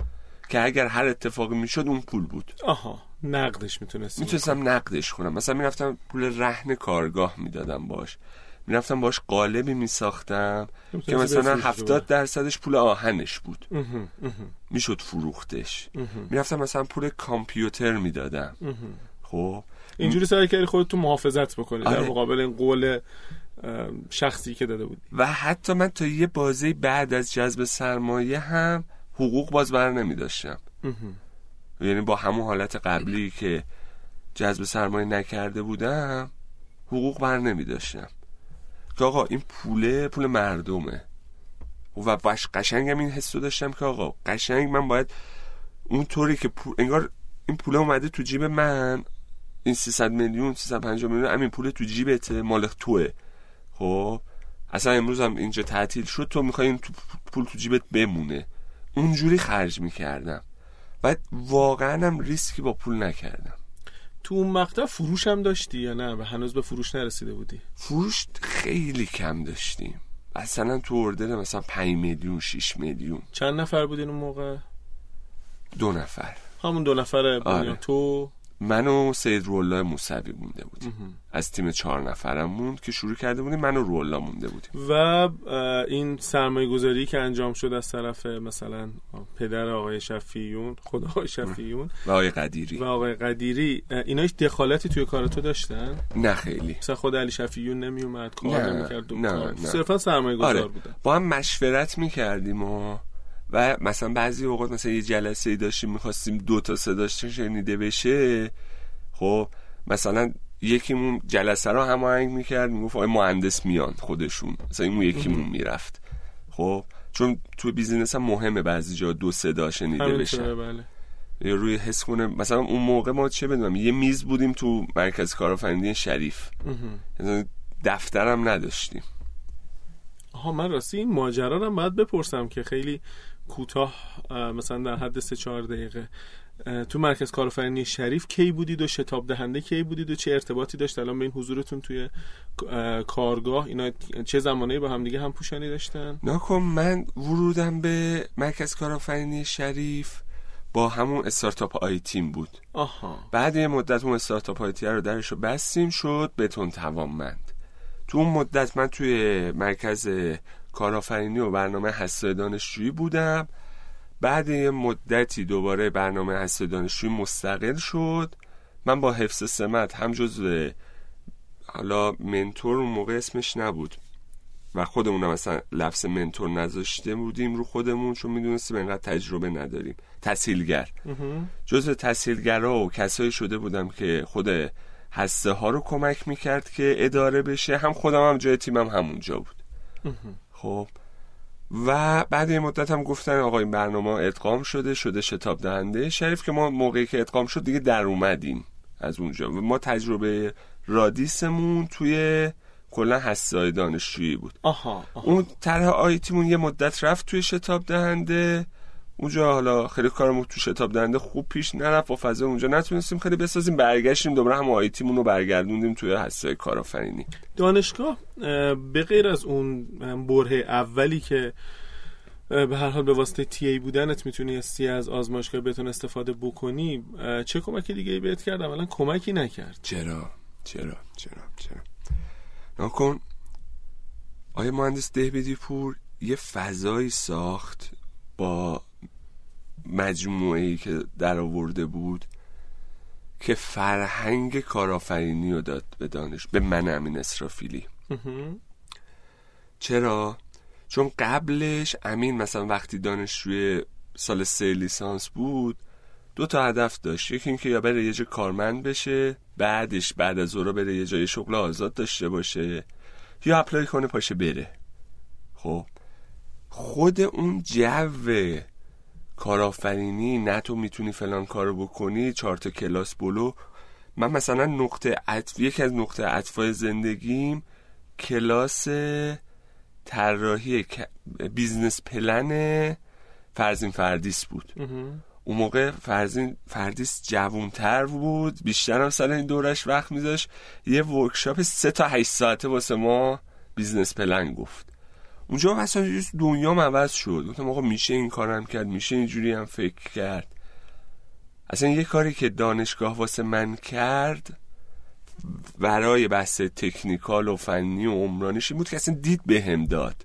که اگر هر اتفاقی می‌شد اون پول بود. آها نقدش می‌تونستی می‌تونستم نقدش کنم. مثلا می‌رفتم پول رهن کارگاه می‌دادم باش. می‌رفتم باش قالبی میساختم که مثلا هفتاد درصدش پول آهنش بود. می‌شد فروختش. می‌رفتم مثلا پول کامپیوتر می‌دادم. خب؟ اینجوری سعی کردی خودت تو محافظت بکنی در آره. مقابل این قول شخصی که داده بودی. و حتی من تا یه بازه بعد از جذب سرمایه هم حقوق باز بر نمی داشتم. یعنی با همون حالت قبلی که جذب سرمایه نکرده بودم حقوق بر نمی داشتم. که آقا این پوله پول مردمه. و باش قشنگم این حس رو داشتم که آقا قشنگ من باید اون طوری که پول انگار این پوله اومده تو جیب من این 300 میلیون 350 میلیون همین پول تو جیبته مال توه. خب اصلا امروز هم اینجا تعطیل شد تو می‌خوای این تو پول تو جیبت بمونه. اونجوری خرج می‌کردم. و واقعا هم ریسکی با پول نکردم. تو اون مقطع فروش هم داشتی یا نه؟ و هنوز به فروش نرسیده بودی؟ فروش خیلی کم داشتیم. مثلا تو اردر مثلا 5 میلیون 6 میلیون. چند نفر بودین اون موقع؟ دو نفر. همون دو نفر آره. تو؟ من و سید رولا موسوی مونده بودیم. از تیم چهار نفرم موند که شروع کرده بودیم من و رولا مونده بودیم. و این سرمایه گذاری که انجام شد از طرف مثلا پدر آقای شفیون خدا آقای شفیون و آقای قدیری. و آقای قدیری اینا هیچ دخالتی توی کار تو داشتن؟ نه خیلی. مثلا خود علی شفیون نمی اومد کار نه، نمی‌کرد نه، نه. صرفا سرمایه گذار آره. بودن. با هم مشورت می‌کردیم و و مثلا بعضی اوقات مثلا یه جلسه ای داشتیم می‌خواستیم دو تا صداش شنیده بشه خب مثلا یکیمون جلسه رو هماهنگ می‌کرد می‌گفت آقای مهندس میان خودشون مثلا این یکیمون می‌رفت خب چون تو بیزینس هم مهمه بعضی جا دو صدا شنیده بشه. بله. یا روی حس کنه مثلا اون موقع ما چه بدونم یه میز بودیم تو مرکز کارآفرینی شریف. مثلا دفترم نداشتیم. آها من راستی این ماجرا رو باید بپرسم که خیلی کوتاه اه، مثلا در حد سه چهار دقیقه. اه، تو مرکز کارآفرینی شریف کی بودید و شتاب دهنده کی بودید و چه ارتباطی داشت؟ الان به این حضورتون توی اه، کارگاه اینا چه زمانی با هم دیگه هم پوشانی داشتن؟ ناکن من ورودم به مرکز کارآفرینی شریف با همون استارتاپ آی تیم بود. آها. بعد یه مدت اون استارتاپ آی تیم رو درش رو بستیم شد بتون توانمند. تو اون مدت من توی مرکز کارآفرینی و برنامه حسای دانشجویی بودم. بعد یه مدتی دوباره برنامه حسای دانشجویی مستقل شد. من با حفظ سمت هم جزو حالا منتور اون موقع اسمش نبود. و خودمون هم مثلا لفظ منتور نذاشته بودیم رو خودمون چون می‌دونستیم اینقدر تجربه نداریم. تسهیلگر جزو تسهیلگرها و کسایی شده بودم که خود هسته ها رو کمک می‌کرد که اداره بشه. هم خودم هم جای تیمم همونجا بود. خب. و بعد یه مدت هم گفتن آقا این برنامه ادغام شده شده شتاب دهنده. شریف که ما موقعی که ادغام شد دیگه در اومدیم از اونجا. و ما تجربه رادیسمون توی کلا حسای دانشجویی بود. آها, آها. اون طرح آیتیمون یه مدت رفت توی شتاب دهنده. اونجا حالا خیلی کارمون تو شتاب دهنده خوب پیش نرفت و فضا اونجا نتونستیم خیلی بسازیم برگشتیم دوباره هم آیتیمون رو برگردوندیم توی حسای کارآفرینی. دانشگاه به غیر از اون بره اولی که به هر حال به واسطه تی ای بودنت می‌تونستی از آزمایشگاه بتون استفاده بکنی چه کمکی دیگه بهت کرد؟ اولا کمکی نکرد. چرا؟ چرا؟ چرا؟ چرا؟ نکن آیا مهندس دهبدی پور یه فضایی ساخت با مجموعه ای که در آورده بود که فرهنگ کارآفرینی رو داد به دانش به من امین اسرافیلی. چرا؟ چون قبلش امین مثلا وقتی دانشجوی سال سه لیسانس بود دو تا هدف داشت. یکی اینکه یا بره یه جا کارمند بشه بعدش بعد از اون بره یه جای شغل آزاد داشته باشه یا اپلای کنه پاشه بره. خب خود اون جو کارآفرینی نه تو می‌تونی فلان کارو بکنی چهار تا کلاس بلو. من مثلا نقطه عطف یکی از نقطه عطفای زندگیم کلاس طراحی business plan فرزین فردیس بود. اون موقع فرزین فردیس جوونتر بود بیشتر هم سر این دوره‌ش وقت میذاش یه workshop سه تا هشت ساعته واسه ما business plan گفت. اونجا مثلا دنیا عوض شد. گفتم آقا میشه این کارم کرد میشه اینجوری هم فکر کرد. اصلا یه کاری که دانشگاه واسه من کرد برای بحث تکنیکال و فنی و عمرانیش بود که اصلا دید بهم هم داد.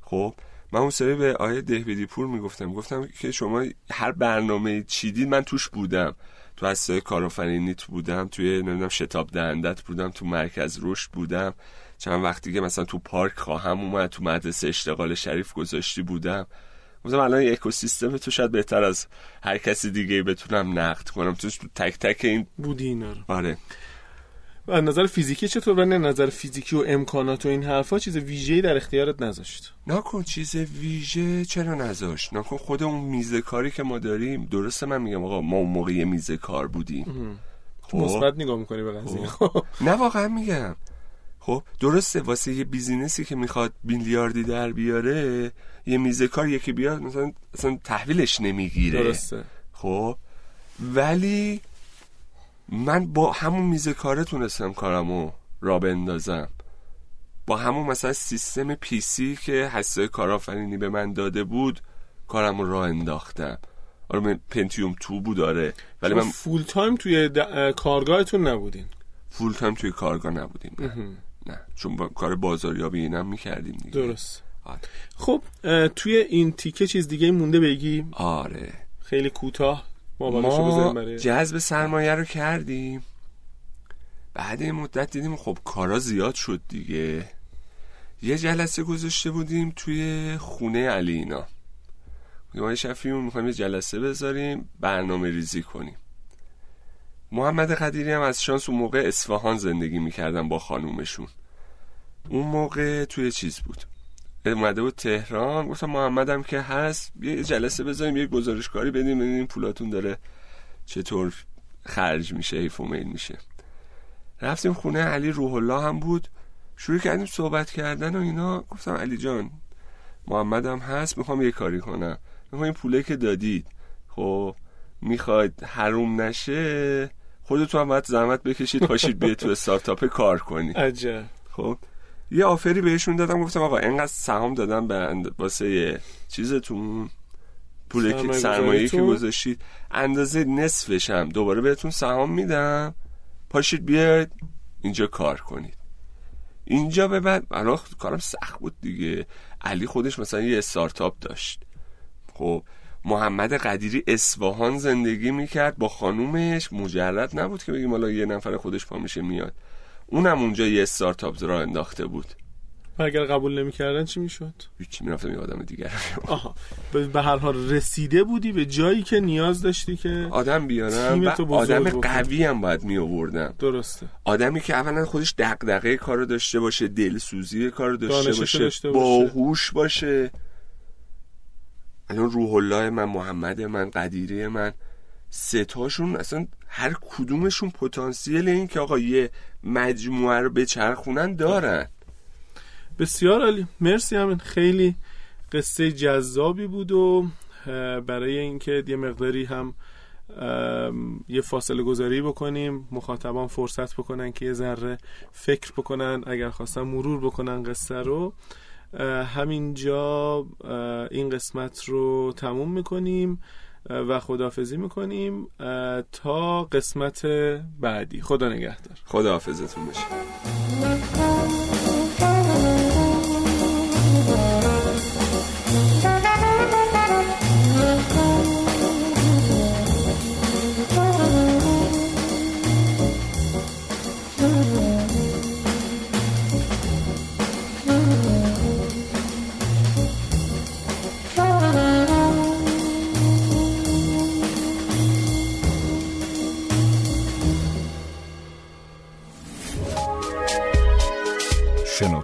خب من اون سری به آیه دهبدی پور می‌گفتم. گفتم که شما هر برنامه چیدید من توش بودم. تو هسته کارآفرینیت بودم توی نمی‌دونم شتاب دهندت بودم تو مرکز رشد بودم. چند وقتی که مثلا تو پارک خواهم اومد تو مدرسه اشتغال شریف گذاشتی بودم گفتم الان اکوسیستم تو شاید بهتر از هر کسی دیگه بتونم نقد کنم. تو تک تک این بودی اینا آره. و نظر فیزیکی چطور نه نظر فیزیکی و امکانات و این حرفا چیز ویژه‌ای در اختیارت نذاشت؟ نکن چیز ویژه چرا نذاشت؟ نکن خود اون میزه کاری که ما داریم درسته من میگم آقا ما اون موقع میزه کار بودیم. خب. مثبت نگاه می‌کنی به قضیه خب. نه واقعا میگم. خب درسته واسه یه بیزینسی که می‌خواد بیلیاردی در بیاره یه میزه کار یکی بیاد مثلا اصلا تحویلش نمی‌گیره. درسته. خب ولی من با همون میزه کاره تونستم کارمو را بندازم. با همون مثلا سیستم PC که آقای کارآفرینی به من داده بود کارمو را انداختم. آره پنتیوم two بود داره ولی من full time توی کارگاهتون نبودین؟ full time توی کارگاه نبودیم. نه. چون با کار بازاریابی اینم می‌کردیم دیگه. درست. آره. خب توی این تیکه چیز دیگه مونده بگی؟ آره. خیلی کوتاه ما جذب سرمایه رو کردیم. بعد این مدت دیدیم خب کارا زیاد شد دیگه. یه جلسه گذاشته بودیم توی خونه علی اینا. ما شفیمون می‌خوایم یه جلسه بذاریم برنامه ریزی کنیم. محمد قدیری هم از شانس اون موقع اصفهان زندگی می‌کردن با خانومشون. اون موقع توی چیز بود. اومده بود تهران گفتم محمدم که هست یه جلسه بذاریم یه گزارشکاری بدیم ببینیم پولاتون داره چطور خرج میشه حیف و میل میشه. رفتیم خونه علی روح الله هم بود. شروع کردیم صحبت کردن و اینا. گفتم علی جان محمدم هست می‌خوام یه کاری کنم. می‌خوام این پوله که دادید. خب می‌خواید حروم نشه خودتون هم باید زحمت بکشید پاشید به تو استارتاپ کار کنید عجب. خب یه آفری بهشون دادم گفتم آقا اینقدر سهام دادم به واسه چیزتون پول سرمایه که گذاشتید اندازه نصفش هم دوباره بهتون سهام میدم. پاشید بیاید اینجا کار کنید. اینجا به بعد الان کارم سخت بود دیگه. علی خودش مثلا یه استارتاپ داشت. خب محمد قدیری اسواهان زندگی می‌کرد با خانومش. مجرد نبود که بگیم حالا یه نفر خودش پا میشه میاد. اونم اونجا یه استارتاپ را انداخته بود. و اگر قبول نمی‌کردن چی می‌شد؟ هیچی می‌رفتم یه آدم دیگر آها. به هر حال رسیده بودی به جایی که نیاز داشتی که آدم بیارم؟ و آدم قوی هم باید می آوردم درسته. آدمی که اولا خودش دغدغه کارو داشته باشه دلسوزی کارو داشته باشه, داشته باشه. باهوش باشه. الان روح الله من محمد من قدیره من ستاشون اصلا هر کدومشون پتانسیل این که آقا یه مجموعه رو بچرخونن دارن. بسیار عالی. مرسی همین خیلی قصه جذابی بود و برای اینکه یه مقداری هم یه فاصله گذاری بکنیم مخاطبان فرصت بکنن که یه ذره فکر بکنن اگر خواستن مرور بکنن قصه رو. همینجا این قسمت رو تموم می‌کنیم و خداحافظی می‌کنیم تا قسمت بعدی. خدا نگهدار. خداحافظتون بشه